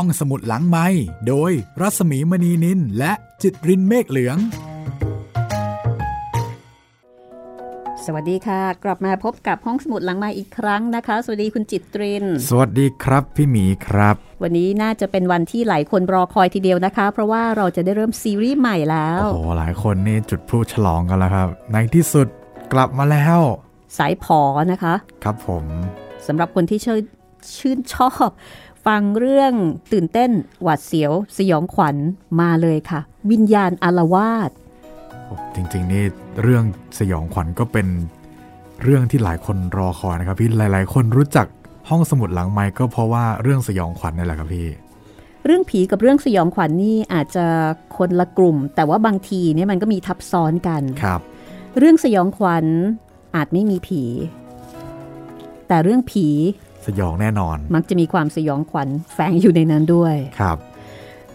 ห้องสมุดหลังไม้โดยรัสมีมณีนินและจิตรินเมฆเหลือง สวัสดีค่ะ กลับมาพบกับห้องสมุดหลังไม้อีกครั้งนะคะ สวัสดีคุณจิตริน สวัสดีครับพี่หมีครับ วันนี้น่าจะเป็นวันที่หลายคนรอคอยทีเดียวนะคะ เพราะว่าเราจะได้เริ่มซีรีส์ใหม่แล้ว โอ้โหหลายคนนี่จุดพลุฉลองกันแล้วครับ ในที่สุดกลับมาแล้ว สายผอนะคะ ครับผมสำหรับคนที่ชื่นชื่นชอบ ฟังเรื่องตื่นเต้นหวาดเสียว สยองขวัญมาเลยค่ะ วิญญาณอารวาสโอ้จริงๆนี่เรื่องสยองขวัญก็เป็นเรื่องที่หลายคนรอคอยนะครับพี่หลาย ๆ คนรู้จักห้องสมุดหลังไม้ก็เพราะว่าเรื่องสยองขวัญนี่แหละครับพี่เรื่องผีกับเรื่องสยองขวัญนี่อาจจะคนละกลุ่ม แต่ว่าบางทีเนี่ยมันก็มีทับซ้อนกันครับ เรื่องสยองขวัญอาจไม่มีผี แต่เรื่องผี สยองแน่นอน มักจะมีความสยองขวัญแฝงอยู่ในนั้นด้วยครับ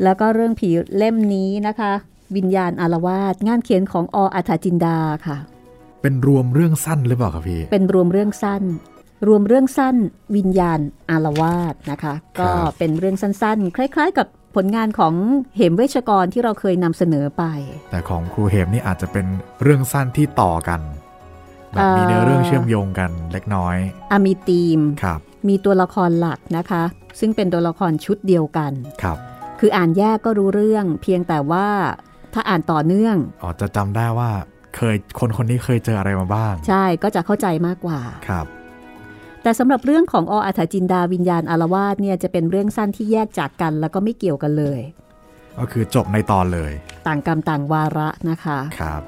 แล้วก็เรื่องผีเล่มนี้นะคะ วิญญาณอารวาสงานเขียนของออัฐจินดาค่ะ เป็นรวมเรื่องสั้นหรือเปล่าครับพี่เป็นรวมเรื่องสั้น รวมเรื่องสั้น วิญญาณอารวาสนะคะ ก็เป็นเรื่องสั้นๆ คล้าย ๆ กับผลงานของเหมเวชกรที่เราเคยนำเสนอไป แต่ของครูเหมนี่อาจจะเป็นเรื่องสั้นที่ต่อกันแบบมีเนื้อเรื่องเชื่อมโยงกันเล็กน้อยอามีตีมครับ มีตัวละครหลักนะคะ ซึ่งเป็นตัวละครชุดเดียวกันครับ คืออ่านแยกก็รู้เรื่อง เพียงแต่ว่าถ้าอ่านต่อเนื่องอ๋อจะจำได้ว่าเคยคนคนนี้เคยเจออะไรมาบ้าง ใช่ก็จะเข้าใจมากกว่าครับ แต่สำหรับเรื่องของออัฐจินดาวิญญาณอารวาสเนี่ยจะเป็นเรื่องสั้นที่แยกจากกัน แล้วก็ไม่เกี่ยวกันเลย ก็คือจบในตอนเลย ต่างกรรมต่างวาระนะคะครับ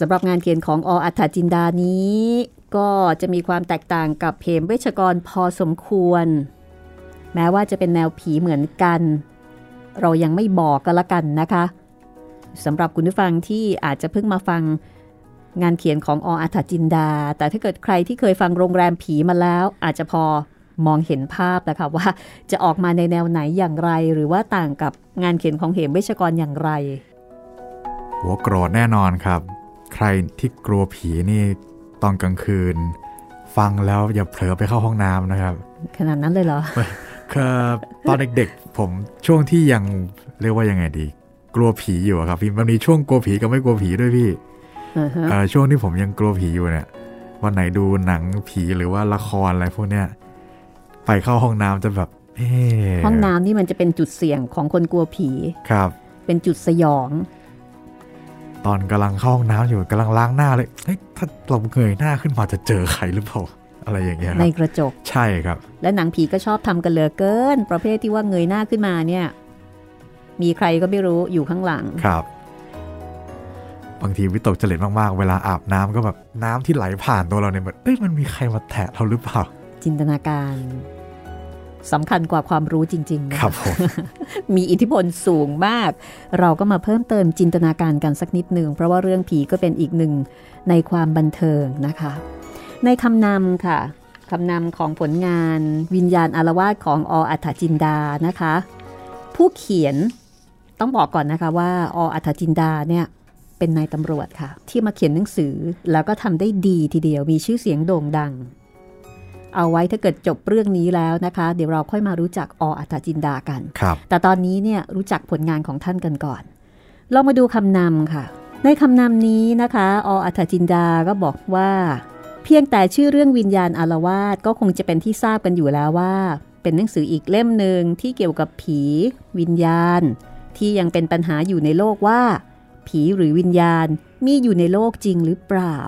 สำหรับงานเขียนของออัฐจินดานี้ ก็จะมีความแตกต่างกับเพมเวชกรพอสมควร แม้ว่าจะเป็นแนวผีเหมือนกัน เรายังไม่บอกกันละกันนะคะสำหรับคุณผู้ฟังที่อาจจะเพิ่งมาฟังงานเขียนของออัฐจินดา แต่ถ้าเกิดใครที่เคยฟังโรงแรมผีมาแล้ว อาจจะพอมองเห็นภาพแล้วค่ะว่าจะออกมาในแนวไหนอย่างไร หรือว่าต่างกับงานเขียนของเหมเวชกรอย่างไร หัวโกรธแน่นอนครับ ใครที่กลัวผีนี่ ตอนกลางคืน ฟังแล้วอย่าเผลอไปเข้าห้องน้ำนะครับ ขนาดนั้นเลยเหรอคือตอนเด็กๆ ผมช่วงที่ยังเรียกว่ายังไงดี กลัวผีอยู่อะครับพี่มันมีช่วงกลัวผีกับไม่กลัวผีด้วยพี่อือฮะเอ่อช่วงที่ผมยังกลัวผีอยู่เนี่ยวันไหนดูหนังผีหรือว่าละครอะไรพวกเนี้ยไปเข้าห้องน้ำจะแบบเอ๊ะห้องน้ำนี่มันจะเป็นจุดเสี่ยงของคนกลัวผีครับ เป็นจุดสยอง ตอนกำลังเข้าห้องน้ำอยู่กำลังล้างหน้าเลยเฮ้ยถ้าเราเงยหน้าขึ้นมาจะเจอใครหรือเปล่าอะไรอย่างเงี้ยคในรับกระจกใช่ครับ และหนังผีก็ชอบทำกันเหลือเกิน ประเภทที่ว่าเงยหน้าขึ้นมาเนี่ย มีใครก็ไม่รู้อยู่ข้างหลังครับ บางทีวิตกจริตมากๆ เวลาอาบน้ำก็แบบน้ำที่ไหลผ่านตัวเราเนี่ยแบบเอ้ยมันมีใครมาแตะเราหรือเปล่า จินตนาการ สำคัญกว่าความรู้จริงๆนะครับผมมีอิทธิพลสูงมาก เราก็มาเพิ่มเติมจินตนาการกันสักนิดหนึ่งเพราะว่าเรื่องผีก็เป็นอีกหนึ่งในความบันเทิงนะคะ ในคำนำค่ะคำนำของผลงานวิญญาณอารวาสของออัฐจินดานะคะ ผู้เขียนต้องบอกก่อนนะคะว่าออัฐจินดาเนี่ยเป็นนายตำรวจค่ะ ที่มาเขียนหนังสือแล้วก็ทำได้ดีทีเดียวมีชื่อเสียงโด่งดัง เอาไว้ถ้าเกิดจบเรื่องนี้แล้วนะคะ เดี๋ยวเราค่อยมารู้จักออัฐจินดากันครับแต่ตอนนี้เนี่ยรู้จักผลงานของท่านกันก่อน เรามาดูคำนำค่ะ ในคำนำนี้นะคะ ออัฐจินดาก็บอกว่า เพียงแต่ชื่อเรื่องวิญญาณอารวาสก็คงจะเป็นที่ทราบกันอยู่แล้วว่า เป็นหนังสืออีกเล่มหนึ่งที่เกี่ยวกับผี วิญญาณ ที่ยังเป็นปัญหาอยู่ในโลกว่า ผีหรือวิญญาณมีอยู่ในโลกจริงหรือเปล่า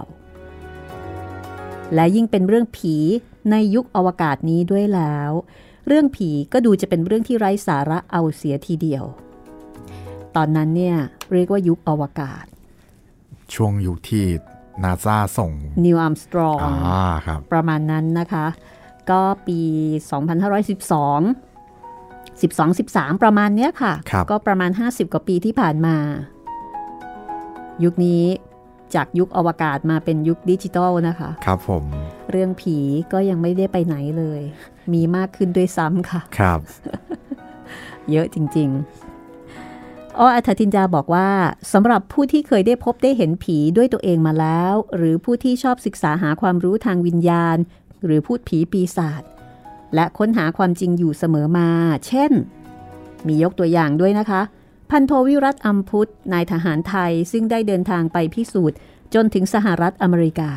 และยิ่งเป็นเรื่องผี ในยุคอวกาศนี้ด้วยแล้ว เรื่องผีก็ดูจะเป็นเรื่องที่ไร้สาระเอาเสียทีเดียว ตอนนั้นเนี่ยเรียกว่ายุคอวกาศ ช่วงยุคที่นาซาส่งนิวอัมสตรองอ่าครับประมาณนั้นนะคะ ก็ปี 2512 12 13 ประมาณเนี้ยค่ะครับก็ประมาณ 50 กว่าปีที่ผ่านมา ยุคนี้ จากยุคอวกาศมาเป็นยุคดิจิทัลนะคะ ครับผม เรื่องผีก็ยังไม่ได้ไปไหนเลย มีมากขึ้นด้วยซ้ำค่ะ ครับ เยอะจริง ๆออัฐทินจาบอกว่าสำหรับผู้ที่เคยได้พบได้เห็นผีด้วยตัวเองมาแล้ว หรือผู้ที่ชอบศึกษาหาความรู้ทางวิญญาณ หรือพูดผีปีศาจและค้นหาความจริงอยู่เสมอมา เช่น มียกตัวอย่างด้วยนะคะ พันโทวิรัตอัมพุทนายทหารไทยซึ่งได้เดินทางไปพิสูจน์ จนถึงสหรัฐอเมริกา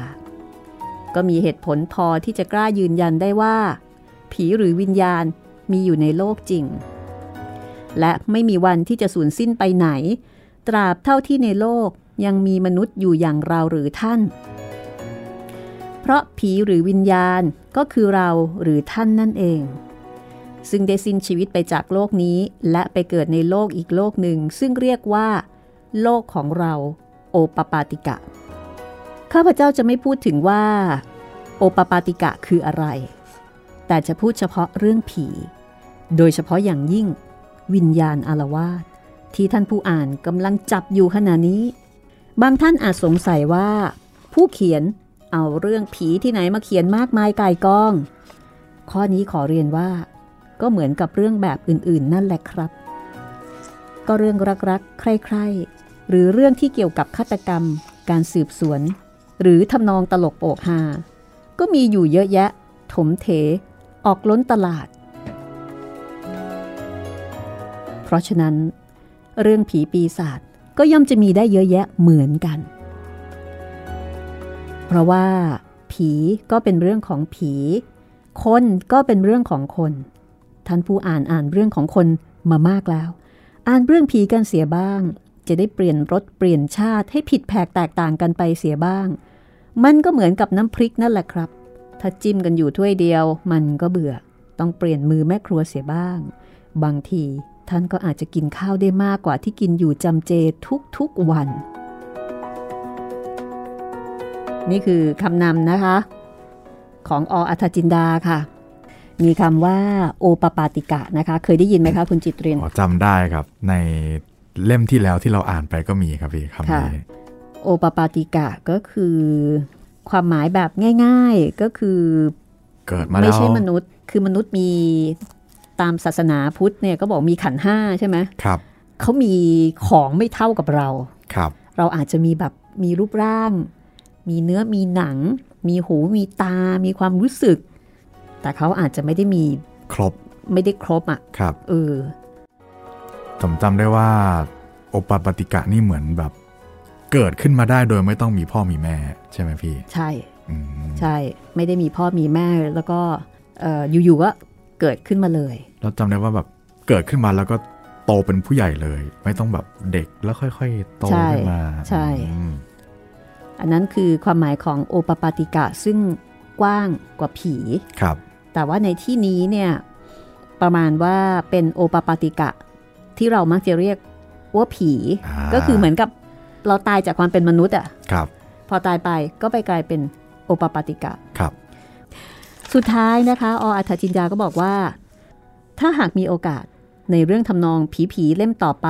ก็มีเหตุผลพอที่จะกล้ายืนยันได้ว่า ผีหรือวิญญาณมีอยู่ในโลกจริง และไม่มีวันที่จะสูญสิ้นไปไหน ตราบเท่าที่ในโลกยังมีมนุษย์อยู่อย่างเราหรือท่าน เพราะผีหรือวิญญาณก็คือเราหรือท่านนั่นเอง ซึ่งได้สิ้นชีวิตไปจากโลกนี้ และไปเกิดในโลกอีกโลกหนึ่ง ซึ่งเรียกว่า โลกของเราโอปปาติกะ ข้าพเจ้าจะไม่พูดถึงว่า โอปปาติกะคืออะไร แต่จะพูดเฉพาะเรื่องผี โดยเฉพาะอย่างยิ่ง วิญญาณอารวาสที่ท่านผู้อ่านกำลังจับอยู่ขณะนี้ บางท่านอาจสงสัยว่า ผู้เขียนเอาเรื่องผีที่ไหนมาเขียนมากมายกายกอง ข้อนี้ขอเรียนว่า ก็เหมือนกับเรื่องแบบอื่นๆ นั่นแหละครับ ก็เรื่องรักๆ ใคร่ๆ หรือเรื่องที่เกี่ยวกับฆาตกรรม การสืบสวน หรือทำนองตลกโปกฮาก็มีอยู่เยอะแยะ ถมเถ ออกล้นตลาด เพราะฉะนั้น เรื่องผีปีศาจก็ย่อมจะมีได้เยอะแยะเหมือนกัน เพราะว่า ผีก็เป็นเรื่องของผี คนก็เป็นเรื่องของคน ท่านผู้อ่านอ่านเรื่องของคนมามากแล้ว อ่านเรื่องผีกันเสียบ้าง จะได้เปลี่ยนรสเปลี่ยนชาติให้ผิดแผกแตกต่างกันไปเสียบ้าง มันก็เหมือนกับน้ำพริกนั่นแหละครับ ถ้าจิ้มกันอยู่ถ้วยเดียว มันก็เบื่อ ต้องเปลี่ยนมือแม่ครัวเสียบ้าง บางทีท่านก็อาจจะกินข้าวได้มากกว่าที่กินอยู่จำเจทุกๆวัน นี่คือคำนำนะคะ ของออัธจินดาค่ะ มีคำว่าโอปปาติกะนะคะ เคยได้ยินไหมคะคุณจิตเรียนอ๋อจำได้ครับ ในเล่มที่แล้วที่เราอ่านไปก็มีครับพี่คำค่ะนี้โอปปาติกะก็คือ ความหมายแบบง่าย ๆก็คือ เกิดมาไม่แล้วใช่มนุษย์ คือมนุษย์มีตามศาสนาพุทธเนี่ยก็บอกมีขันธ์ห้าใช่ไหมครับเขามีของไม่เท่ากับเราครับ เราอาจจะมีแบบมีรูปร่าง มีเนื้อมีหนัง มีหูมีตา มีความรู้สึก แต่เขาอาจจะไม่ได้มีครบไม่ได้ครบอะครับเออผมจำได้ว่า โอปปาติกะนี่เหมือนแบบ เกิดขึ้นมาได้โดยไม่ต้องมีพ่อมีแม่ ใช่ไหมพี่ ใช่อืมใช่ ไม่ได้มีพ่อมีแม่แล้วก็เอ่ออยู่ๆก็เกิดขึ้นมาเลย แล้วจำได้ว่าแบบเกิดขึ้นมาแล้วก็โตเป็นผู้ใหญ่เลย ไม่ต้องแบบเด็กแล้วค่อยๆโตใช่ขึ้นมา ใช่อืมอันนั้นคือความหมายของโอปปาติกะซึ่งกว้างกว่าผีครับ แต่ว่าในที่นี้เนี่ยประมาณว่าเป็นโอปปาติกะ ที่เรามักจะเรียกว่าผีอ่าก็คือเหมือนกับเราตายจากความเป็นมนุษย์อะครับ พอตายไปก็ไปกลายเป็นโอปปาติกะครับ สุดท้ายนะคะออัธจินดาก็บอกว่า ถ้าหากมีโอกาสในเรื่องทำนองผีผีๆเล่มต่อไป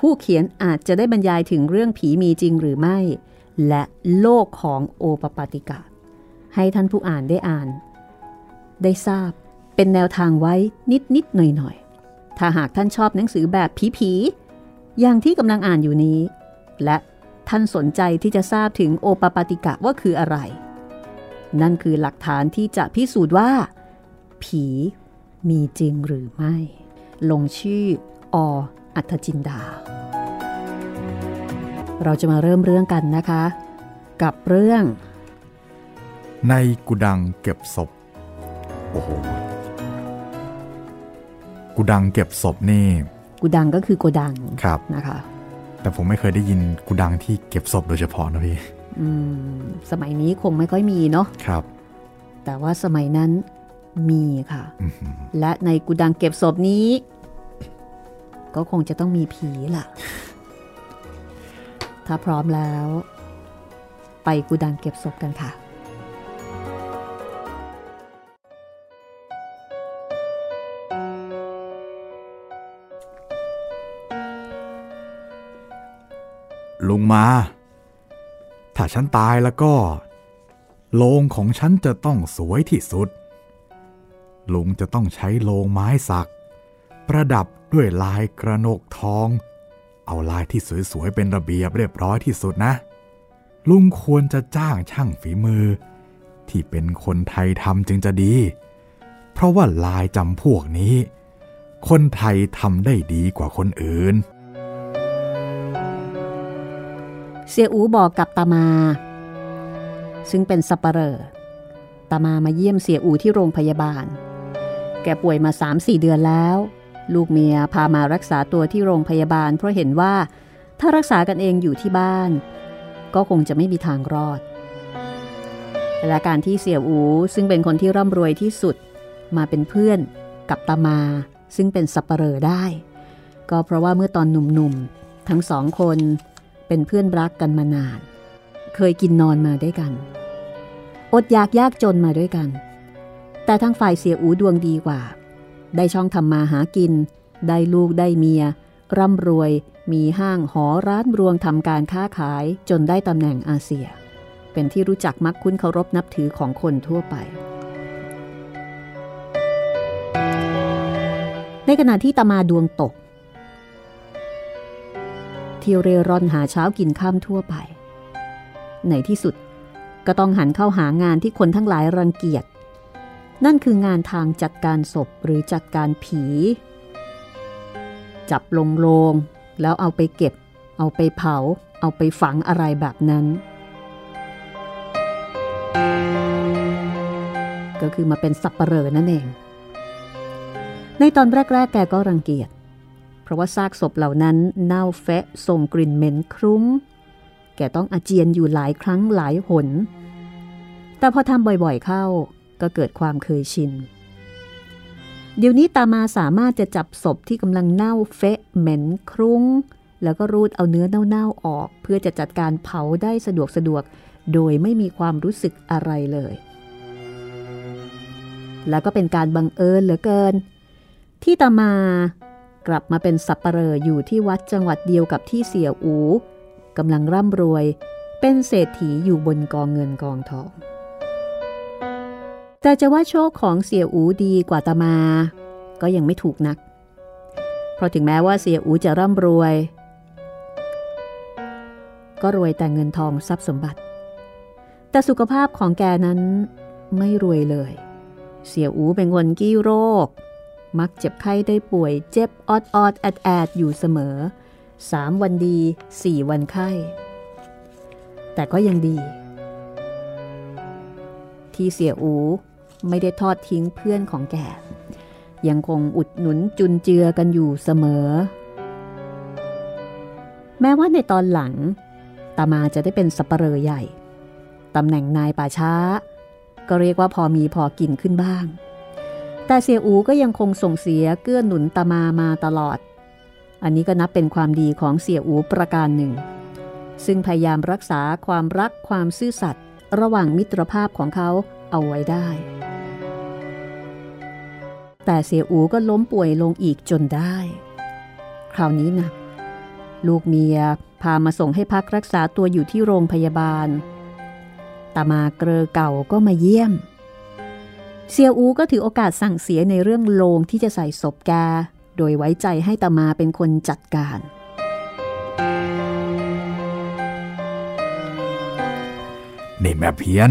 ผู้เขียนอาจจะได้บรรยายถึงเรื่องผีมีจริงหรือไม่ และโลกของโอปปาติกะ ให้ท่านผู้อ่านได้อ่าน ได้ทราบ เป็นแนวทางไว้นิดนิดหน่อยหน่อยถ้าหากท่านชอบหนังสือแบบผีผีๆอย่างที่กำลังอ่านอยู่นี้ และท่านสนใจที่จะทราบถึงโอปปาติกะว่าคืออะไร นั่นคือหลักฐานที่จะพิสูจน์ว่า ผีมีจริงหรือไม่ ลงชื่อออัธจินดา เราจะมาเริ่มเรื่องกันนะคะ กับเรื่อง ในกุดังเก็บศพ โอ้โหกุดังเก็บศพนี่กุดังก็คือโกดังครับนะคะ แต่ผมไม่เคยได้ยินกุดังที่เก็บศพโดยเฉพาะนะพี่อืมสมัยนี้คงไม่ค่อยมีเนาะครับ แต่ว่าสมัยนั้นมีค่ะอื้อหือและในกุดังเก็บศพนี้ ก็คงจะต้องมีผีล่ะ ถ้าพร้อมแล้ว ไปกุดังเก็บศพกันค่ะ ลุงมา ถ้าฉันตายแล้วก็ โลงของฉันจะต้องสวยที่สุด ลุงจะต้องใช้โลงไม้สัก ประดับด้วยลายกระนกทอง เอาลายที่สวยๆเป็นระเบียบเรียบร้อยที่สุดนะ ลุงควรจะจ้างช่างฝีมือ ที่เป็นคนไทยทำจึงจะดี เพราะว่าลายจำพวกนี้ คนไทยทำได้ดีกว่าคนอื่น เสียอูบอกกับตามา ซึ่งเป็นสัปเหร่อตามามาเยี่ยมเสียอูที่โรงพยาบาล แกป่วยมา 3-4 เดือนแล้ว ลูกเมียพามารักษาตัวที่โรงพยาบาล เพราะเห็นว่าถ้ารักษากันเองอยู่ที่บ้าน ก็คงจะไม่มีทางรอดและการที่เสี่ยวอูซึ่งเป็นคนที่ร่ำรวยที่สุด มาเป็นเพื่อนกับตามา ซึ่งเป็นสัปเหร่อได้ ก็เพราะว่าเมื่อตอนหนุ่มๆ ทั้งสองคน เป็นเพื่อนรักกันมานาน เคยกินนอนมาด้วยกัน อดอยากยากจนมาด้วยกัน แต่ทั้งฝ่ายเสียอูดวงดีกว่า ได้ช่องทำมาหากิน ได้ลูกได้เมีย ร่ำรวย มีห้างหอร้านรวงทำการค้าขายจนได้ตำแหน่งอาเซีย เป็นที่รู้จักมักคุ้นเคารพนับถือของคนทั่วไปในขณะที่ตามาดวงตก ที่เร่ร่อนหาเช้ากินข้ามทั่วไป ในที่สุดก็ต้องหันเข้าหางานที่คนทั้งหลายรังเกียจ นั่นคืองานทางจัดการศพหรือจัดการผี จับลงโลงแล้วเอาไปเก็บ เอาไปเผา เอาไปฝังอะไรแบบนั้น ก็คือมาเป็นสับปะเรอนั่นเอง ในตอนแรก ๆ แกก็รังเกียจ เพราะว่าซากศพเหล่านั้นเน่าแฟะส่งกลิ่นเหม็นครุ้ง แกต้องอาเจียนอยู่หลายครั้งหลายหน แต่พอทำบ่อยๆเข้าก็เกิดความเคยชิน เดี๋ยวนี้ตามาสามารถจะจับศพที่กำลังเน่าเฟะเหม็นครุ้ง แล้วก็รูดเอาเนื้อเน่าๆออก เพื่อจะจัดการเผาได้สะดวกสะดวก โดยไม่มีความรู้สึกอะไรเลย แล้วก็เป็นการบังเอิญเหลือเกิน ที่ตามา กลับมาเป็นสับปเหร่ออยู่ที่วัดจังหวัดเดียวกับที่เสี่ยอูกำลังร่ำรวย เป็นเศรษฐีอยู่บนกองเงินกองทอง แต่จะว่าโชคของเสี่ยอูดีกว่าตามา ก็ยังไม่ถูกนัก เพราะถึงแม้ว่าเสี่ยอูจะร่ำรวย ก็รวยแต่เงินทองทรัพย์สมบัติ แต่สุขภาพของแกนั้นไม่รวยเลย เสี่ยอูเป็นคนขี้โรค มักเจ็บไข้ได้ป่วยเจ็บออดออดแอดแอดอยู่เสมอสามวันดีสี่วันไข้ แต่ก็ยังดี ที่เสี่ยอูไม่ได้ทอดทิ้งเพื่อนของแกยังคงอุดหนุนจุนเจือกันอยู่เสมอ แม้ว่าในตอนหลัง ตามาจะได้เป็นสัปเหร่อใหญ่ ตำแหน่งนายป่าช้า ก็เรียกว่าพอมีพอกินขึ้นบ้าง แต่เสียอูก็ยังคงส่งเสียเกื้อหนุนตามามาตลอด อันนี้ก็นับเป็นความดีของเสียอูประการหนึ่ง ซึ่งพยายามรักษาความรักความซื่อสัตย์ระหว่างมิตรภาพของเขาเอาไว้ได้ แต่เสียอูก็ล้มป่วยลงอีกจนได้ คราวนี้นะลูกเมียพามาส่งให้พักรักษาตัวอยู่ที่โรงพยาบาลตามาเกลอเก่าก็มาเยี่ยม เสียอูก็ถือโอกาสสั่งเสียในเรื่องโลงที่จะใส่ศพแก โดยไว้ใจให้ตามาเป็นคนจัดการ นี่แม่เพียน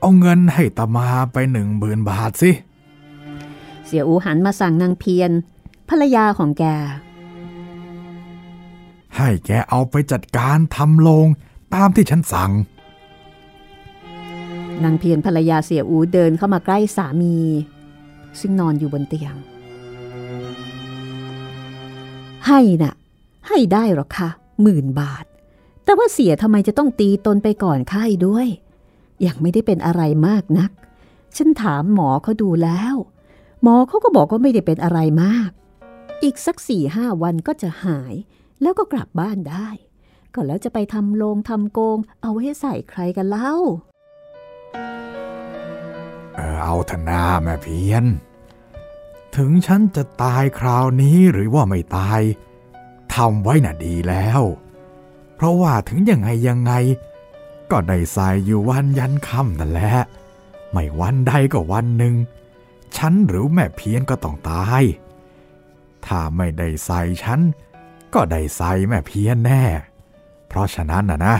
เอาเงินให้ตามาไปหนึ่งหมื่นบาทสิ เสียอูหันมาสั่งนางเพียรภรรยาของแก ให้แกเอาไปจัดการทำโลงตามที่ฉันสั่ง นางเพียรภรรยาเสียอูเดินเข้ามาใกล้สามี ซึ่งนอนอยู่บนเตียง ให้นะ่ะ ให้ได้หรอคะหมื่นบาท แต่ว่าเสียทำไมจะต้องตีตนไปก่อนไข้ด้วย ยังไม่ได้เป็นอะไรมากนัก ฉันถามหมอเขาดูแล้ว หมอเขาก็บอกว่าไม่ได้เป็นอะไรมาก อีกสักสี่ห้าวันก็จะหายแล้วก็กลับบ้านได้ ก็แล้วจะไปทำโลงทำโกง เอาไว้ใส่ใครกันเล่า เออเอาธนาแม่เพียน ถึงฉันจะตายคราวนี้หรือว่าไม่ตายทำไว้น่ะดีแล้ว เพราะว่าถึงยังไงยังไง ก็ได้ใส่อยู่วันยันค่ำนั่นแหละ ไม่วันใดก็วันหนึ่ง ฉันหรือแม่เพียนก็ต้องตาย ถ้าไม่ได้ใส่ฉัน ก็ได้ใส่แม่เพียนแน่ เพราะฉะนั้นน่ะนะ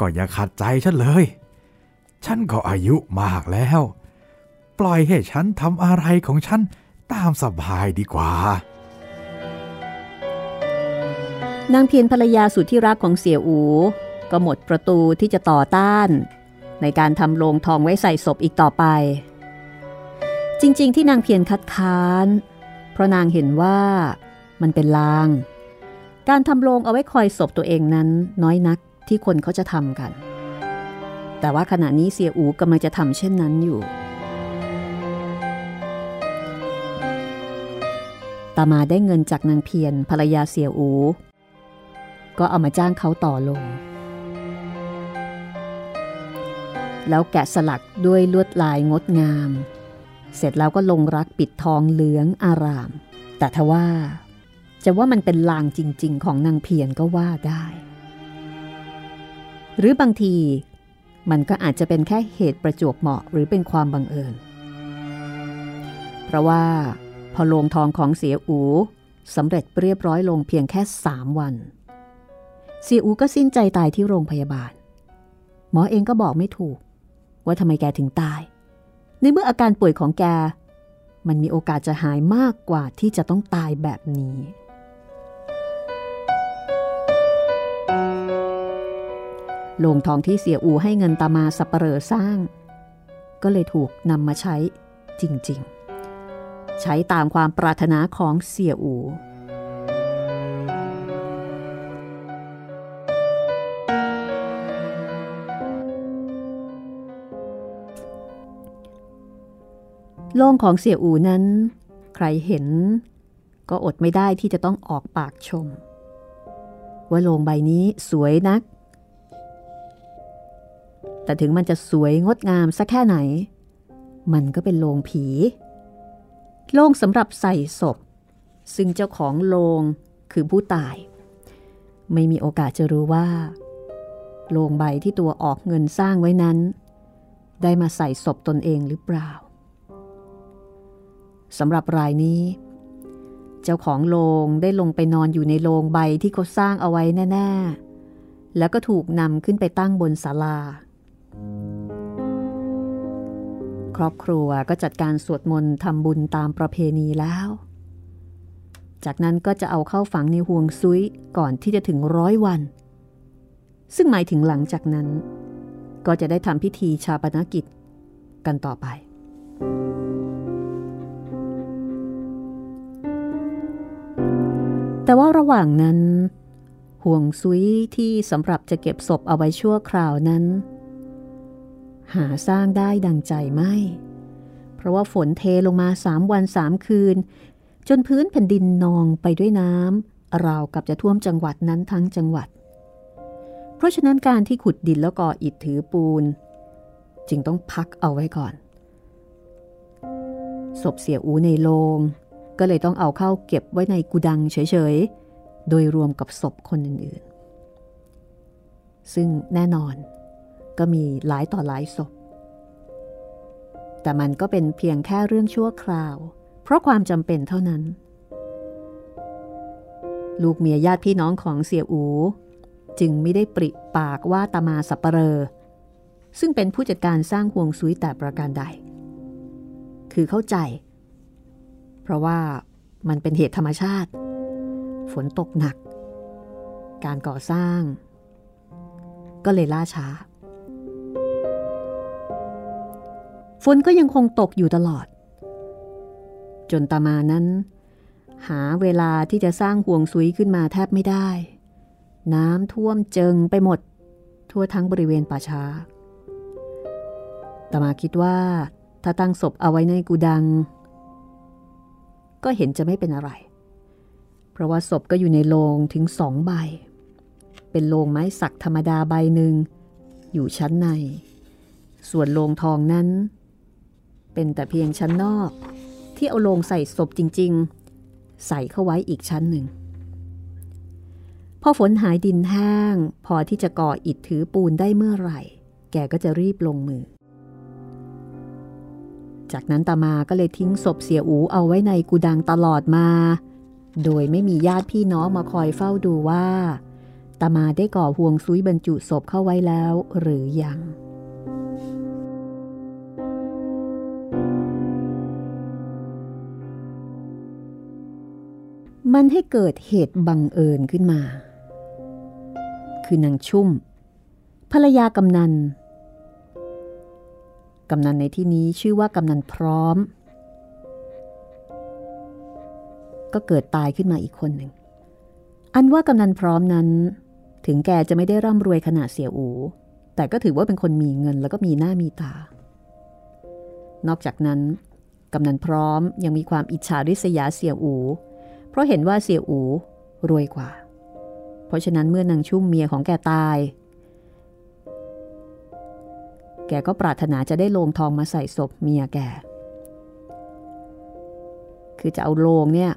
ก็อย่าขัดใจฉันเลย ฉันก็อายุมากแล้ว ปล่อยให้ฉันทำอะไรของฉันตามสบายดีกว่า นางเพียรภรรยาสุดที่รักของเสี่ยอู ก็หมดประตูที่จะต่อต้าน ในการทำโลงทองไว้ใส่ศพอีกต่อไป จริง ๆ ที่นางเพียรคัดค้าน เพราะนางเห็นว่ามันเป็นลาง การทำโลงเอาไว้คอยศพตัวเองนั้นน้อยนักที่คนเขาจะทำกัน แต่ว่าขณะนี้เสียอูกำลังจะทำเช่นนั้นอยู่ ตามาได้เงินจากนางเพียรภรรยาเสียอู ก็เอามาจ้างเขาต่อลง แล้วแกะสลักด้วยลวดลายงดงาม เสร็จแล้วก็ลงรักปิดทองเหลืองอาราม แต่ทว่า จะว่ามันเป็นลางจริง ๆ ของนางเพียรก็ว่าได้ หรือบางที มันก็อาจจะเป็นแค่เหตุประจวบเหมาะหรือเป็นความบังเอิญ เพราะว่าพอโลงทองของเสียอูสำเร็จเรียบร้อยลงเพียงแค่สามวัน เสียอูก็สิ้นใจตายที่โรงพยาบาล หมอเองก็บอกไม่ถูก ว่าทำไมแกถึงตาย ในเมื่ออาการป่วยของแก มันมีโอกาสจะหายมากกว่าที่จะต้องตายแบบนี้ โลงทองที่เสียอูให้เงินตามาสับเปลอสร้าง ก็เลยถูกนำมาใช้จริง ๆ ใช้ตามความปรารถนาของเสียอูโล่งของเสี่ยอูนั้น ใครเห็น ก็อดไม่ได้ที่จะต้องออกปากชม ว่าโลงใบนี้สวยนัก แต่ถึงมันจะสวยงดงามสักแค่ไหน มันก็เป็นโลงผี โลงสำหรับใส่ศพ ซึ่งเจ้าของโลงคือผู้ตาย ไม่มีโอกาสจะรู้ว่า โลงใบที่ตัวออกเงินสร้างไว้นั้น ได้มาใส่ศพตนเองหรือเปล่าสำหรับรายนี้ เจ้าของโลงได้ลงไปนอนอยู่ในโลงใบที่เขาสร้างเอาไว้แน่ ๆ แล้วก็ถูกนำขึ้นไปตั้งบนศาลา รอบครัวก็จัดการสวดมนต์ทำบุญตามประเพณีแล้ว จากนั้นก็จะเอาเข้าฝังในห่วงซุยก่อนที่จะถึงร้อยวัน ซึ่งหมายถึงหลังจากนั้น ก็จะได้ทำพิธีชาปนกิจกันต่อไป แต่ว่าระหว่างนั้น ห่วงซุยที่สำหรับจะเก็บศพเอาไว้ชั่วคราวนั้น หาสร้างได้ดังใจไม่ เพราะว่าฝนเทลงมาสามวันสามคืน จนพื้นแผ่นดินนองไปด้วยน้ำราวกับจะท่วมจังหวัดนั้นทั้งจังหวัด เพราะฉะนั้นการที่ขุดดินแล้วก่ออิฐถือปูน จึงต้องพักเอาไว้ก่อน ศพเสียอูในโลง ก็เลยต้องเอาเข้าเก็บไว้ในกุดังเฉยๆ โดยรวมกับศพคนอื่นๆ ซึ่งแน่นอน ก็มีหลายต่อหลายศพ แต่มันก็เป็นเพียงแค่เรื่องชั่วคราว เพราะความจำเป็นเท่านั้น ลูกเมียญาติพี่น้องของเสียอู จึงไม่ได้ปริปากว่าตามาสัปเรอซึ่งเป็นผู้จัดการสร้างห่วงซุยแต่ประการใด คือเข้าใจ เพราะว่ามันเป็นเหตุธรรมชาติ ฝนตกหนัก การก่อสร้าง ก็เลยล่าช้า ฝนก็ยังคงตกอยู่ตลอด จนตามานั้น หาเวลาที่จะสร้างห่วงซุยขึ้นมาแทบไม่ได้ น้ำท่วมเจิงไปหมด ทั่วทั้งบริเวณป่าช้าตามาคิดว่า ถ้าตั้งศพเอาไว้ในกูดัง ก็เห็นจะไม่เป็นอะไร เพราะว่าศพก็อยู่ในโลงถึงสองใบ เป็นโลงไม้สักธรรมดาใบหนึ่งอยู่ชั้นใน ส่วนโลงทองนั้น เป็นแต่เพียงชั้นนอก ที่เอาโลงใส่ศพจริง ๆ ใส่เข้าไว้อีกชั้นหนึ่ง พอฝนหายดินแห้ง พอที่จะก่ออิฐถือปูนได้เมื่อไหร่ แกก็จะรีบลงมือ จากนั้นตามาก็เลยทิ้งศพเสียอูเอาไว้ในกุดังตลอดมา โดยไม่มีญาติพี่น้องมาคอยเฝ้าดูว่าตามาได้ก่อห่วงซุยบรรจุศพเข้าไว้แล้วหรือยัง มันให้เกิดเหตุบังเอิญขึ้นมา คือนางชุ่ม ภรรยากำนัน กำนันในที่นี้ชื่อว่ากำนันพร้อม ก็เกิดตายขึ้นมาอีกคนหนึ่ง อันว่ากำนันพร้อมนั้น ถึงแกจะไม่ได้ร่ำรวยขนาดเสียอูแต่ก็ถือว่าเป็นคนมีเงินแล้วก็มีหน้ามีตา นอกจากนั้น กำนันพร้อมยังมีความอิจฉาริษยาเสียอู เพราะเห็นว่าเสียอูรวยกว่า เพราะฉะนั้นเมื่อนางชุ่มเมียของแกตาย แกก็ปรารถนาจะได้โลงทองมาใส่ศพเมียแก คือจะเอาโลงเนี่ย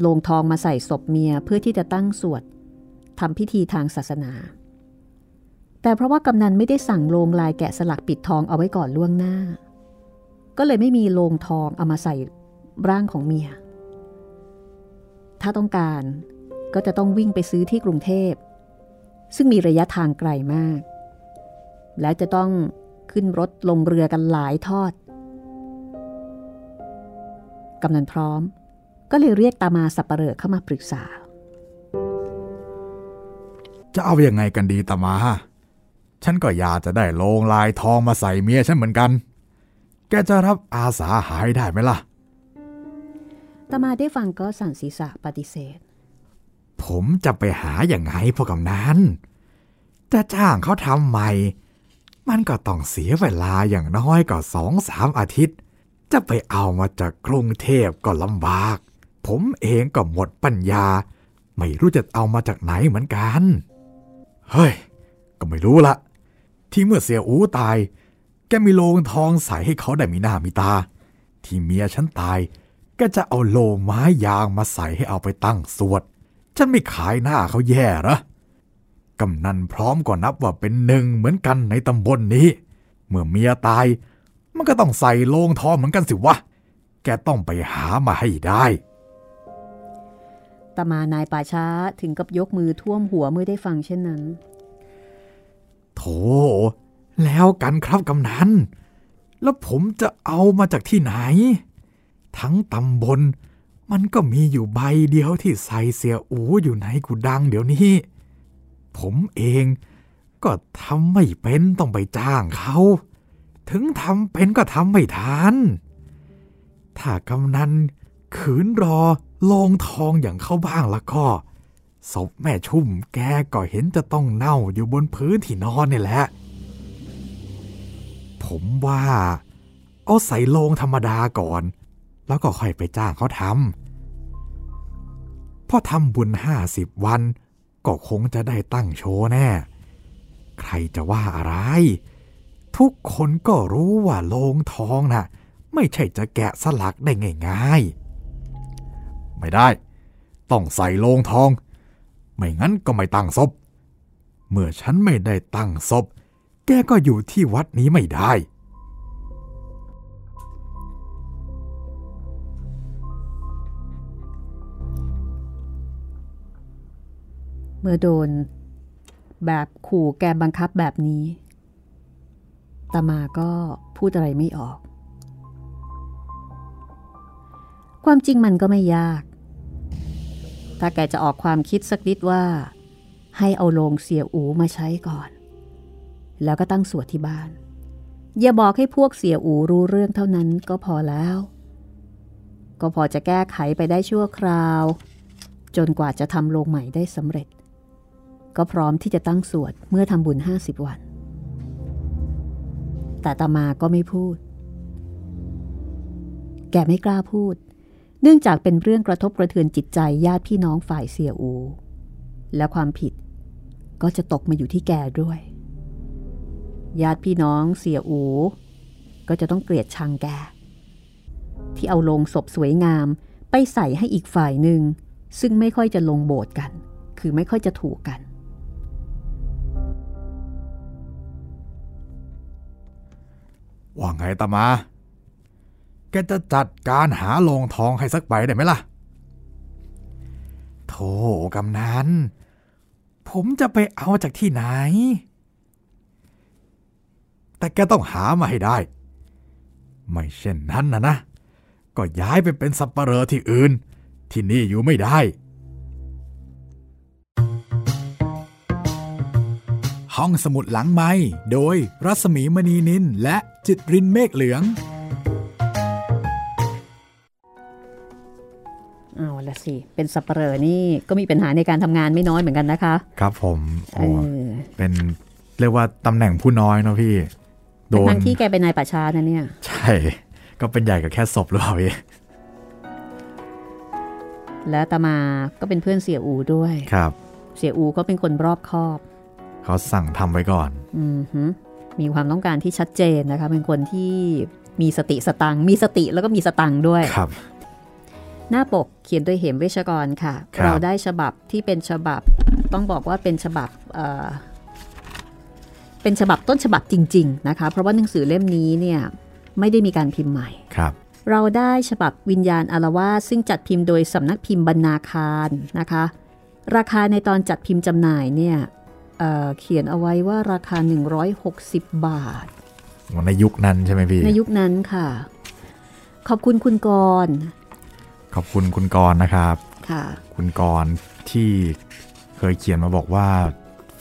โลงทองมาใส่ศพเมียเพื่อที่จะตั้งสวดทำพิธีทางศาสนา แต่เพราะว่ากำนันไม่ได้สั่งโลงลายแกะสลักปิดทองเอาไว้ก่อนล่วงหน้า ก็เลยไม่มีโลงทองเอามาใส่ร่างของเมีย ถ้าต้องการก็จะต้องวิ่งไปซื้อที่กรุงเทพ ซึ่งมีระยะทางไกลมาก แล้วจะต้องขึ้นรถลงเรือกันหลายทอด กำนันพร้อม ก็เลยเรียกตามาสับปะเหร่อเข้ามาปรึกษา จะเอาอยัางไงกันดีตามา ฉันก็อยากจะได้โลงลายทองมาใส่เมียฉันเหมือนกัน แกจะรับอาสาหายได้ไหมล่ะ ตมาได้ฟังก็สั่นศีรษะปฏิเสธ ผมจะไปหาอย่างไงพวกกำนั้นจะจ้างเขาทำใหม่ มันก็ต้องเสียเวลาอย่างน้อยก็สองสามอาทิตย์ จะไปเอามาจากกรุงเทพก็ลำบาก ผมเองก็หมดปัญญา ไม่รู้จะเอามาจากไหนเหมือนกัน เฮ้ย ก็ไม่รู้ละ ที่เมื่อเสียอูตาย แกมีโลงทองใสให้เขาได้มีหน้ามีตา ที่เมียฉันตาย ก็จะเอาโลงไม้ยางมาใส่ให้เอาไปตั้งสวด ฉันไม่ขายหน้าเขาแย่เหรอกำนันพร้อมก็นับว่าเป็นหนึ่งเหมือนกันในตำบลนนี้ เมื่อเมียตาย มันก็ต้องใส่โลงทองเหมือนกันสิวะ แกต้องไปหามาให้ได้ตามานายป่าช้าถึงกับยกมือท่วมหัวเมื่อได้ฟังเช่นนั้น โถ แล้วกันครับกำนัน แล้วผมจะเอามาจากที่ไหน ทั้งตำบล มันก็มีอยู่ใบเดียวที่ใส่เสียอูอยู่ในกูดังเดี๋ยวนี้ ผมเองก็ทำไม่เป็นต้องไปจ้างเขา ถึงทำเป็นก็ทำไม่ทัน ถ้ากำนันขืนรอโลงทองอย่างเขาบ้างล้วก็ ศพแม่ชุ่มแกก็เห็นจะต้องเน่าอยู่บนพื้นที่นอนนี่แหละ ผมว่า เอาใส่โลงธรรมดาก่อน แล้วก็ค่อยไปจ้างเขาทำพอทำบุญห้าสิบวัน ก็คงจะได้ตั้งโชว์แน่ ใครจะว่าอะไร ทุกคนก็รู้ว่าโลงทองน่ะ ไม่ใช่จะแกะสลักได้ง่ายๆ ไม่ได้ ต้องใส่โลงทอง ไม่งั้นก็ไม่ตั้งศพ เมื่อฉันไม่ได้ตั้งศพ แกก็อยู่ที่วัดนี้ไม่ได้ มื่อโดน แบบขู่แกบังคับแบบนี้ตามาก็พูดอะไรไม่ออก ความจริงมันก็ไม่ยาก ถ้าแกจะออกความคิดสักนิดว่า ให้เอาโลงเสียอูมาใช้ก่อน แล้วก็ตั้งสวดที่บ้าน อย่าบอกให้พวกเสียอูรู้เรื่องเท่านั้นก็พอแล้ว ก็พอจะแก้ไขไปได้ชั่วคราว จนกว่าจะทำโลงใหม่ได้สำเร็จ ก็พร้อมที่จะตั้งสวดเมื่อทำบุญห้าสิบวัน แต่ตามาก็ไม่พูด แกไม่กล้าพูด เนื่องจากเป็นเรื่องกระทบกระเทือนจิตใจญาติพี่น้องฝ่ายเสียอู และความผิดก็จะตกมาอยู่ที่แกด้วย ญาติพี่น้องเสียอู ก็จะต้องเกลียดชังแก ที่เอาลงศพสวยงามไปใส่ให้อีกฝ่ายหนึ่ง ซึ่งไม่ค่อยจะลงโบสถ์กัน คือไม่ค่อยจะถูกกัน ว่าไงตามา แกจะจัดการหาโลงทองให้สักใบได้ไหมล่ะ โธ่กำนัน ผมจะไปเอาจากที่ไหน แต่แกต้องหามาให้ได้ ไม่เช่นนั้นนะนะ ก็ย้ายไปเป็นสับปเหรอที่อื่น ที่นี่อยู่ไม่ได้ ห้องสมุดหลังไม้โดยรัสมีมณีนินและจิตรินเมฆเหลือง เอาละสิ เป็นสับเปลอนี่ก็มีปัญหาในการทำงานไม่น้อยเหมือนกันนะคะ ครับผมเอโอ้อเป็นเรียกว่าตำแหน่งผู้น้อยเนาะพี่ โดนทั้งๆที่แกเป็นนายป่าช้านะเนี่ย ใช่ ก็เป็นใหญ่กับแค่ศพหรือเปล่าพี่และตามาก็เป็นเพื่อนเสียอูด้วย ครับ เสียอูก็เป็นคนรอบคอบ เขาสั่งทำไว้ก่อนอือหือมีความต้องการที่ชัดเจนนะคะ เป็นคนที่มีสติสตังค์มีสติแล้วก็มีสตังค์ด้วยครับ หน้าปกเขียนโดยเหมเวชกรค่ะครับเราได้ฉบับที่เป็นฉบับ ต้องบอกว่าเป็นฉบับเอ่อเป็นฉบับต้นฉบับจริง ๆ นะคะ เพราะว่าหนังสือเล่มนี้เนี่ยไม่ได้มีการพิมพ์ใหม่ครับเราได้ฉบับวิญญาณอารวาสซึ่งจัดพิมพ์โดยสำนักพิมพ์บรรณาคารนะคะ ราคาในตอนจัดพิมพ์จำหน่ายเนี่ย เอ่อเขียนเอาไว้ว่าราคา 160 บาท ในยุคนั้นใช่ไหมพี่ ในยุคนั้นค่ะ ขอบคุณคุณกรณ์ขอบคุณคุณกรณ์นะครับ ค่ะ คุณกรณ์ที่เคยเขียนมาบอกว่า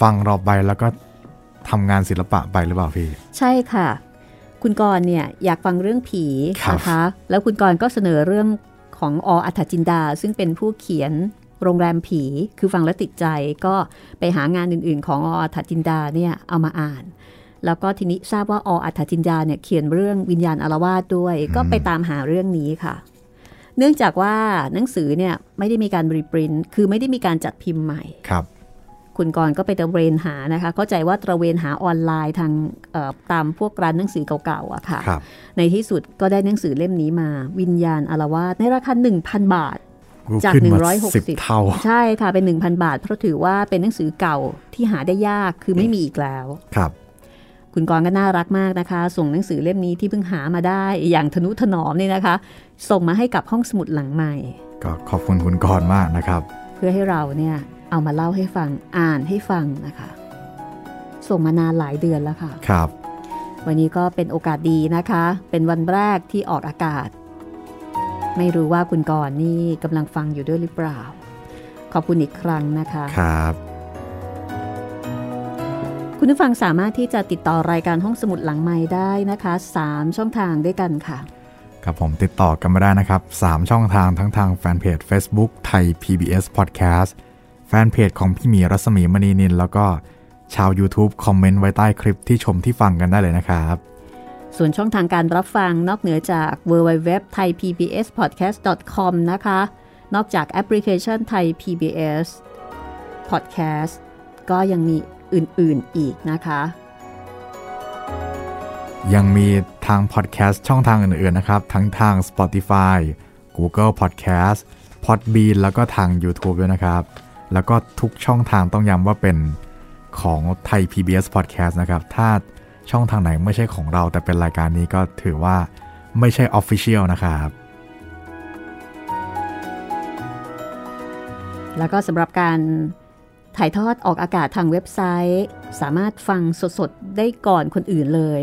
ฟังเราไปแล้วก็ทำงานศิลปะไปหรือเปล่าพี่ ใช่ค่ะ คุณกรณ์เนี่ยอยากฟังเรื่องผีครับนะคะ แล้วคุณกรณ์ก็เสนอเรื่องของออัฐจินดา ซึ่งเป็นผู้เขียน โรงแรมผีคือฟังแล้วติดใจก็ไปหางานอื่นๆ ของออัฐจินดาเนี่ยเอามาอ่าน แล้วก็ทีนี้ทราบว่าออัฐจินดาเนี่ยเขียนเรื่องวิญญาณอารวาสด้วย ก็ไปตามหาเรื่องนี้ค่ะ เนื่องจากว่าหนังสือเนี่ยไม่ได้มีการรีปรินท์คือไม่ได้มีการจัดพิมพ์ใหม่ครับ คุณกรณ์ก็ไปตระเวนหานะคะ เข้าใจว่าตระเวนหาออนไลน์ทางเอ่อตามพวกร้านหนังสือเก่าๆอะค่ะครับในที่สุดก็ได้หนังสือเล่มนี้มา วิญญาณอารวาสในราคา1,000 บาท จากขึ้นมา160สิบเท่า ใช่ค่ะ เป็น 1,000 บาท เพราะถือว่าเป็นหนังสือเก่าที่หาได้ยากคือไม่มีอีกแล้วครับ คุณกรณ์ก็น่ารักมากนะคะ ส่งหนังสือเล่มนี้ที่เพิ่งหามาได้อย่างทนุถนอมเนี่ยนะคะ ส่งมาให้กับห้องสมุดหลังใหม่ ก็ขอบคุณคุณกรณ์มากนะครับ เพื่อให้เราเนี่ยเอามาเล่าให้ฟังอ่านให้ฟังนะคะ ส่งมานานหลายเดือนแล้วค่ะครับ วันนี้ก็เป็นโอกาสดีนะคะ เป็นวันแรกที่ออกอากาศ ไม่รู้ว่าคุณกรณ์นี่กำลังฟังอยู่ด้วยหรือเปล่า ขอบคุณอีกครั้งนะคะ ครับ คุณผู้ฟังสามารถที่จะติดต่อรายการห้องสมุดหลังไม้ได้นะคะ 3 ช่องทางด้วยกันค่ะ ครับผมติดต่อกันมาได้นะครับ 3 ช่องทางทั้งทางแฟนเพจ Facebook ไทย PBS Podcast แฟนเพจของพี่หมีรัศมีมณีนินแล้วก็ชาว YouTube คอมเมนต์ไว้ใต้คลิปที่ชมที่ฟังกันได้เลยนะครับ ส่วนช่องทางการรับฟังนอกเหนือจาก w w w t h a i PBS Podcast com นะคะ นอกจากแอปพลิเคชันไทย PBS Podcast ก็ยังมีอื่นๆอีกนะคะ ยังมีทางพอดแคสต์ช่องทางอื่นๆนะครับ ทั้งทาง Spotify Google Podcast Podbean แล้วก็ทาง YouTube ด้วยนะครับ แล้วก็ทุกช่องทางต้องย้ำว่าเป็นของไทย PBS Podcast นะครับ ถ้า ช่องทางไหนไม่ใช่ของเรา แต่เป็นรายการนี้ก็ถือว่าไม่ใช่ Official นะครับแล้วก็สำหรับการถ่ายทอดออกอากาศทางเว็บไซต์ สามารถฟังสดๆ ได้ก่อนคนอื่นเลย